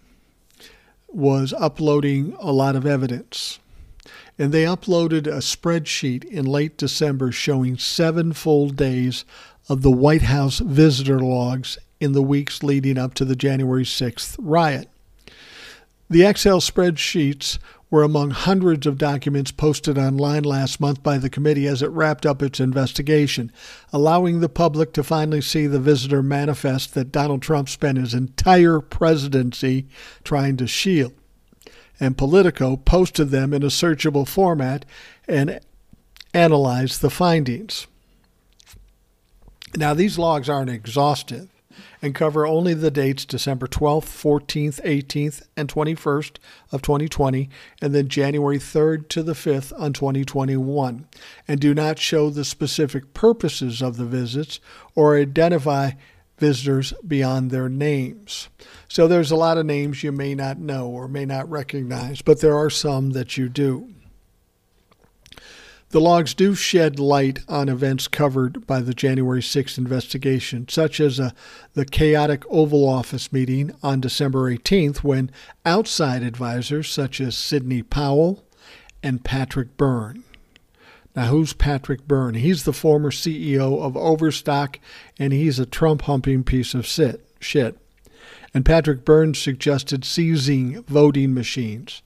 was uploading a lot of evidence. And they uploaded a spreadsheet in late December showing seven full days of the White House visitor logs in the weeks leading up to the January 6th riot. The Excel spreadsheets were among hundreds of documents posted online last month by the committee as it wrapped up its investigation, allowing the public to finally see the visitor manifest that Donald Trump spent his entire presidency trying to shield. And Politico posted them in a searchable format and analyzed the findings. Now, these logs aren't exhaustive and cover only the dates December 12th, 14th, 18th, and 21st of 2020, and then January 3rd to the 5th on 2021, and do not show the specific purposes of the visits or identify visitors beyond their names. So there's a lot of names you may not know or may not recognize, but there are some that you do. The logs do shed light on events covered by the January 6th investigation, such as the chaotic Oval Office meeting on December 18th, when outside advisors such as Sidney Powell and Patrick Byrne. Now, who's Patrick Byrne? He's the former CEO of Overstock, and he's a Trump humping piece of shit. And Patrick Byrne suggested seizing voting machines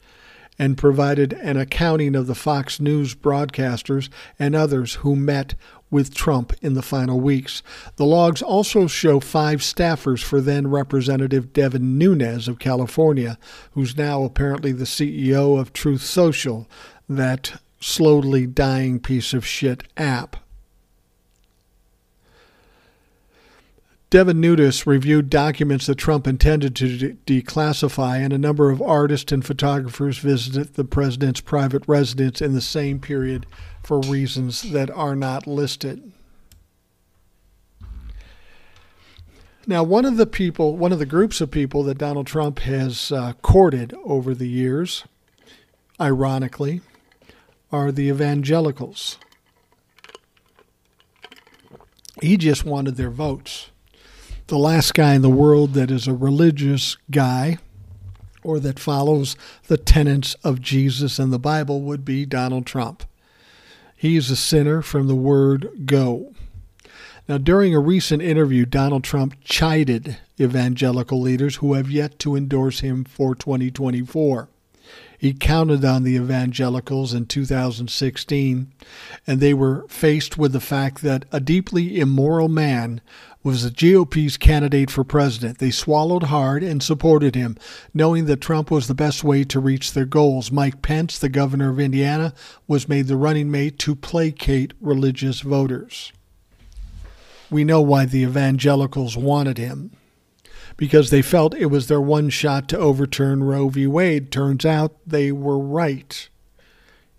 and provided an accounting of the Fox News broadcasters and others who met with Trump in the final weeks. The logs also show five staffers for then Representative Devin Nunes of California, who's now apparently the CEO of Truth Social, that slowly dying piece of shit app. Devin Nunes reviewed documents that Trump intended to de- declassify, and a number of artists and photographers visited the president's private residence in the same period for reasons that are not listed. Now, one of the people, one of the groups of people that Donald Trump has uh, courted over the years, ironically, are the evangelicals. He just wanted their votes. The last guy in the world that is a religious guy or that follows the tenets of Jesus and the Bible would be Donald Trump. He's a sinner from the word go. Now, during a recent interview, Donald Trump chided evangelical leaders who have yet to endorse him for 2024. He counted on the evangelicals in 2016, and they were faced with the fact that a deeply immoral man was the GOP's candidate for president. They swallowed hard and supported him, knowing that Trump was the best way to reach their goals. Mike Pence, the governor of Indiana, was made the running mate to placate religious voters. We know why the evangelicals wanted him because they felt it was their one shot to overturn Roe v. Wade. Turns out they were right.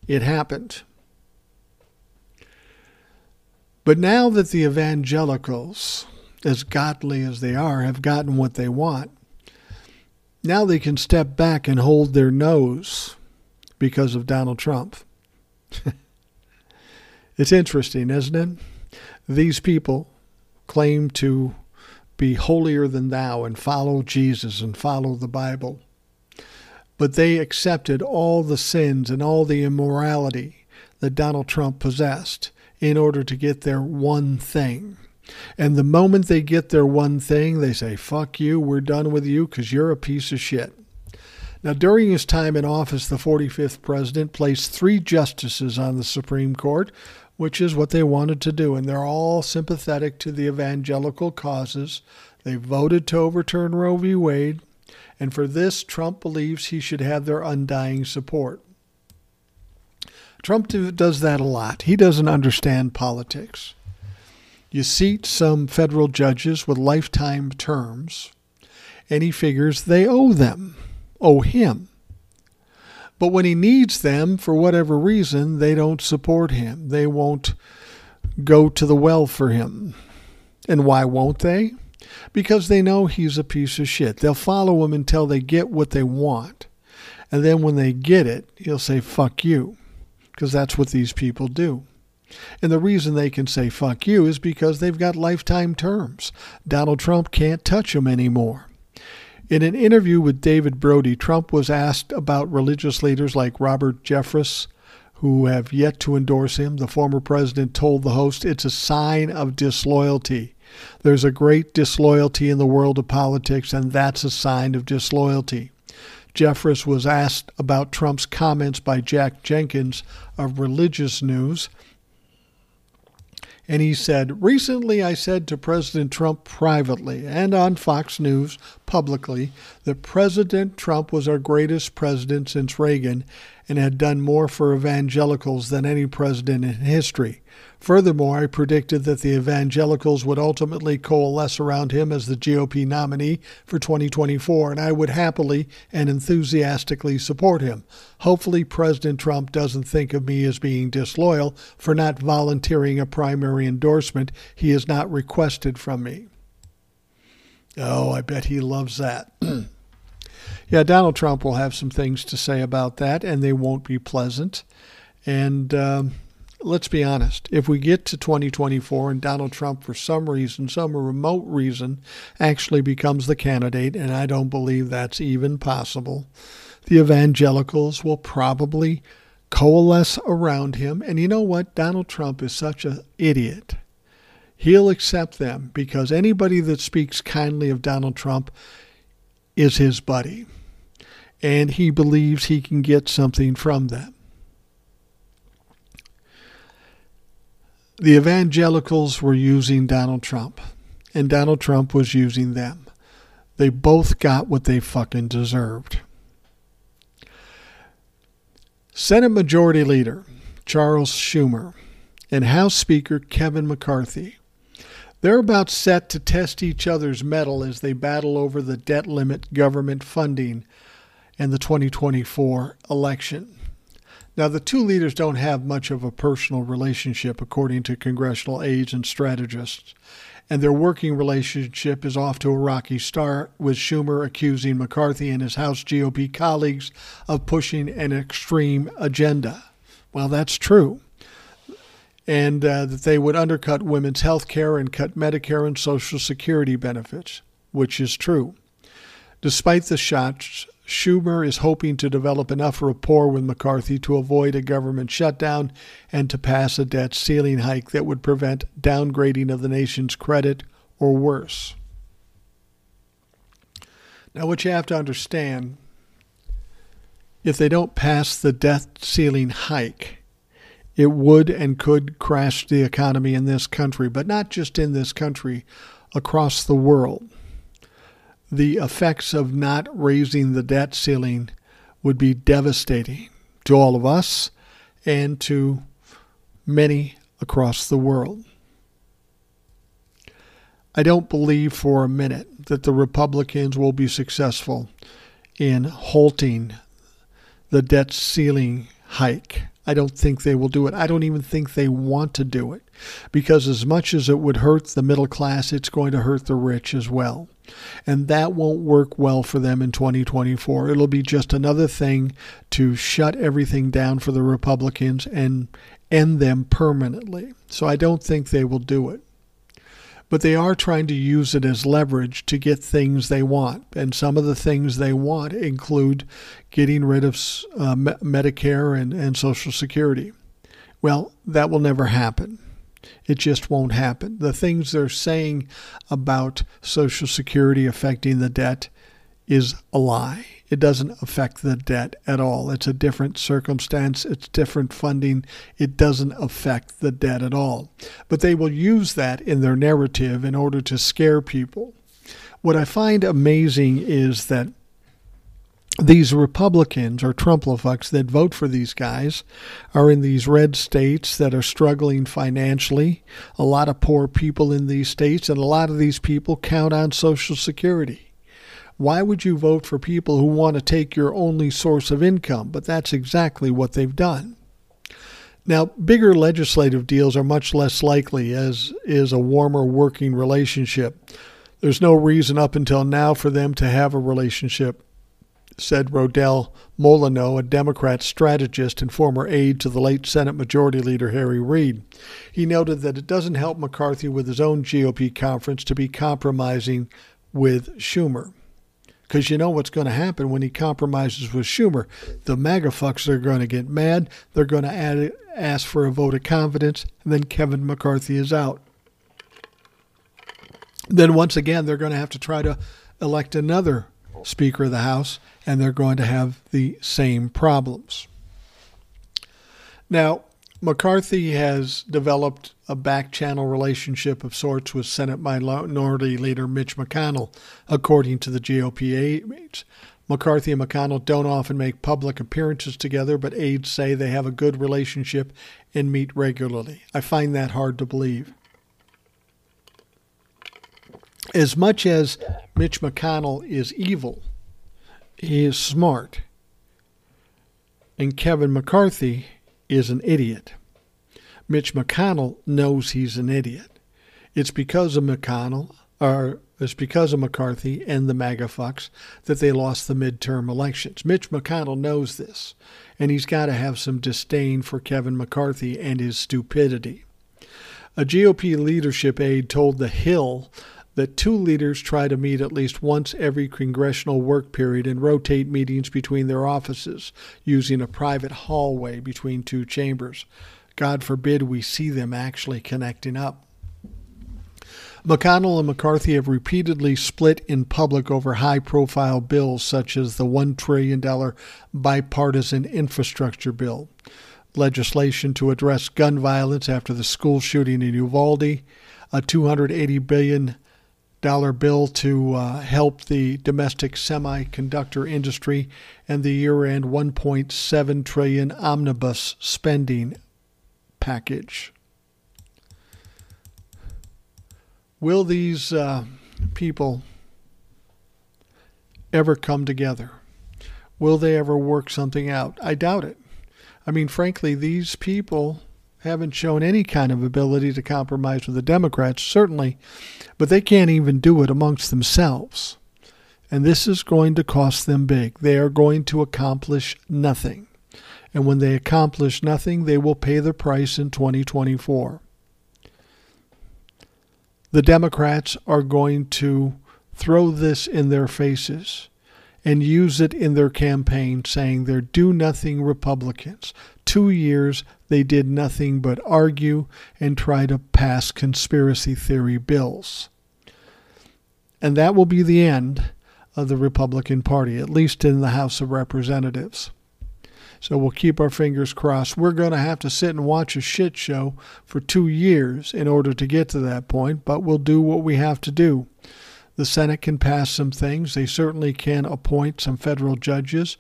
It happened. But now that the evangelicals, as godly as they are, have gotten what they want, now they can step back and hold their nose because of Donald Trump. it's interesting, isn't it? These people claim to be holier than thou and follow Jesus and follow the Bible. But they accepted all the sins and all the immorality that Donald Trump possessed in order to get their one thing. And the moment they get their one thing, they say, fuck you, we're done with you because you're a piece of shit. Now, during his time in office, the 45th president placed three justices on the Supreme Court, which is what they wanted to do. And they're all sympathetic to the evangelical causes. They voted to overturn Roe v. Wade. And for this, Trump believes he should have their undying support. Trump does that a lot. He doesn't understand politics. You seat some federal judges with lifetime terms, and he figures they owe them, owe him. But when he needs them, for whatever reason, they don't support him. They won't go to the well for him. And why won't they? Because they know he's a piece of shit. They'll follow him until they get what they want. And then when they get it, he'll say, fuck you. Because that's what these people do. And the reason they can say fuck you is because they've got lifetime terms. Donald Trump can't touch them anymore. In an interview with David Brody, Trump was asked about religious leaders like Robert Jeffress, who have yet to endorse him. The former president told the host it's a sign of disloyalty. There's a great disloyalty in the world of politics, and that's a sign of disloyalty. Jeffress was asked about Trump's comments by Jack Jenkins of Religious News and he said, Recently I said to President Trump privately and on Fox News publicly that President Trump was our greatest president since Reagan and had done more for evangelicals than any president in history. Furthermore, I predicted that the evangelicals would ultimately coalesce around him as the GOP nominee for 2024, and I would happily and enthusiastically support him. Hopefully, President Trump doesn't think of me as being disloyal for not volunteering a primary endorsement he has not requested from me. Oh, I bet he loves that. yeah, Donald Trump will have some things to say about that, and they won't be pleasant. And um, let's be honest, if we get to 2024 and Donald Trump, for some reason, some remote reason, actually becomes the candidate, and I don't believe that's even possible, the evangelicals will probably coalesce around him. And you know what? Donald Trump is such an idiot. He'll accept them because anybody that speaks kindly of Donald Trump is his buddy. And he believes he can get something from them. The evangelicals were using Donald Trump, and Donald Trump was using them. They both got what they fucking deserved. Senate Majority Leader Charles Schumer and House Speaker Kevin McCarthy. They're about set to test each other's mettle as they battle over the debt limit government funding and the 2024 election. Now, the two leaders don't have much of a personal relationship, according to congressional aides and strategists, and their working relationship is off to a rocky start, with Schumer accusing McCarthy and his House GOP colleagues of pushing an extreme agenda. Well, that's true. And uh, that they would undercut women's health care and cut Medicare and Social Security benefits, which is true. Despite the shots, Schumer is hoping to develop enough rapport with McCarthy to avoid a government shutdown and to pass a debt ceiling hike that would prevent downgrading of the nation's credit or worse. Now, what you have to understand if they don't pass the debt ceiling hike, it would and could crash the economy in this country, but not just in this country, across the world the effects of not raising the debt ceiling would be devastating to all of us and to many across the world. I don't believe for a minute that the Republicans will be successful in halting the debt ceiling hike. I don't think they will do it. I don't even think they want to do it because, as much as it would hurt the middle class, it's going to hurt the rich as well. And that won't work well for them in 2024. It'll be just another thing to shut everything down for the Republicans and end them permanently. So I don't think they will do it. But they are trying to use it as leverage to get things they want. And some of the things they want include getting rid of uh, Medicare and, and Social Security. Well, that will never happen. It just won't happen. The things they're saying about Social Security affecting the debt is a lie. It doesn't affect the debt at all. It's a different circumstance, it's different funding. It doesn't affect the debt at all. But they will use that in their narrative in order to scare people. What I find amazing is that these Republicans or Trumplafucks that vote for these guys are in these red states that are struggling financially. A lot of poor people in these states, and a lot of these people count on Social Security. Why would you vote for people who want to take your only source of income? But that's exactly what they've done. Now, bigger legislative deals are much less likely, as is a warmer working relationship. There's no reason up until now for them to have a relationship said Rodell Mollineau, a Democrat strategist and former aide to the late Senate Majority Leader Harry Reid. He noted that it doesn't help McCarthy with his own GOP conference to be compromising with Schumer. Because you know what's going to happen when he compromises with Schumer. The MAGA fucks are going to get mad. They're going to add, ask for a vote of confidence, and then Kevin McCarthy is out. Then once again, they're going to have to try to elect another Speaker of the House, and they're going to have the same problems. Now, McCarthy has developed a back channel relationship of sorts with Senate Minority Leader Mitch McConnell, according to the GOP aides. McCarthy and McConnell don't often make public appearances together, but aides say they have a good relationship and meet regularly. I find that hard to believe as much as Mitch McConnell is evil, he is smart. And Kevin McCarthy is an idiot. Mitch McConnell knows he's an idiot. It's because of McConnell, or it's because of McCarthy and the MAGA fucks that they lost the midterm elections. Mitch McConnell knows this, and he's got to have some disdain for Kevin McCarthy and his stupidity. A GOP leadership aide told The Hill that two leaders try to meet at least once every congressional work period and rotate meetings between their offices using a private hallway between two chambers. God forbid we see them actually connecting up. McConnell and McCarthy have repeatedly split in public over high profile bills such as the $1 trillion bipartisan infrastructure bill, legislation to address gun violence after the school shooting in Uvalde, a $280 billion dollar bill to uh, help the domestic semiconductor industry and the year-end 1.7 trillion omnibus spending package. Will these uh, people ever come together? Will they ever work something out? I doubt it. I mean, frankly, these people haven't shown any kind of ability to compromise with the Democrats, certainly, but they can't even do it amongst themselves. And this is going to cost them big. They are going to accomplish nothing. And when they accomplish nothing, they will pay the price in 2024. The Democrats are going to throw this in their faces and use it in their campaign, saying they're do nothing Republicans. Two years they did nothing but argue and try to pass conspiracy theory bills. And that will be the end of the Republican Party, at least in the House of Representatives. So we'll keep our fingers crossed. We're going to have to sit and watch a shit show for two years in order to get to that point, but we'll do what we have to do. The Senate can pass some things. They certainly can appoint some federal judges.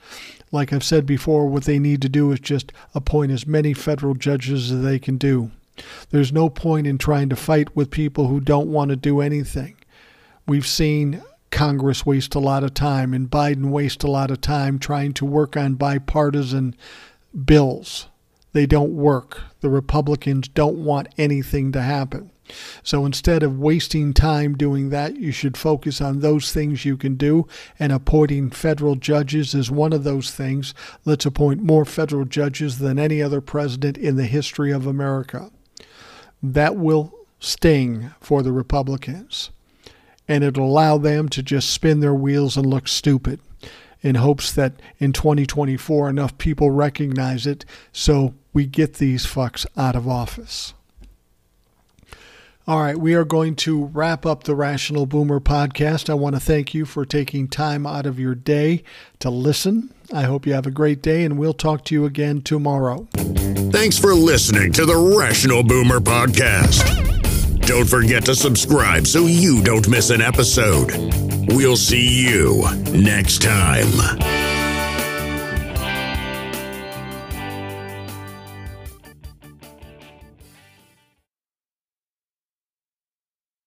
Like I've said before, what they need to do is just appoint as many federal judges as they can do. There's no point in trying to fight with people who don't want to do anything. We've seen Congress waste a lot of time and Biden waste a lot of time trying to work on bipartisan bills. They don't work. The Republicans don't want anything to happen. So instead of wasting time doing that, you should focus on those things you can do, and appointing federal judges is one of those things. Let's appoint more federal judges than any other president in the history of America. That will sting for the Republicans and it'll allow them to just spin their wheels and look stupid in hopes that in 2024 enough people recognize it so we get these fucks out of office. All right, we are going to wrap up the Rational Boomer podcast. I want to thank you for taking time out of your day to listen. I hope you have a great day, and we'll talk to you again tomorrow. Thanks for listening to the Rational Boomer podcast. Don't forget to subscribe so you don't miss an episode. We'll see you next time.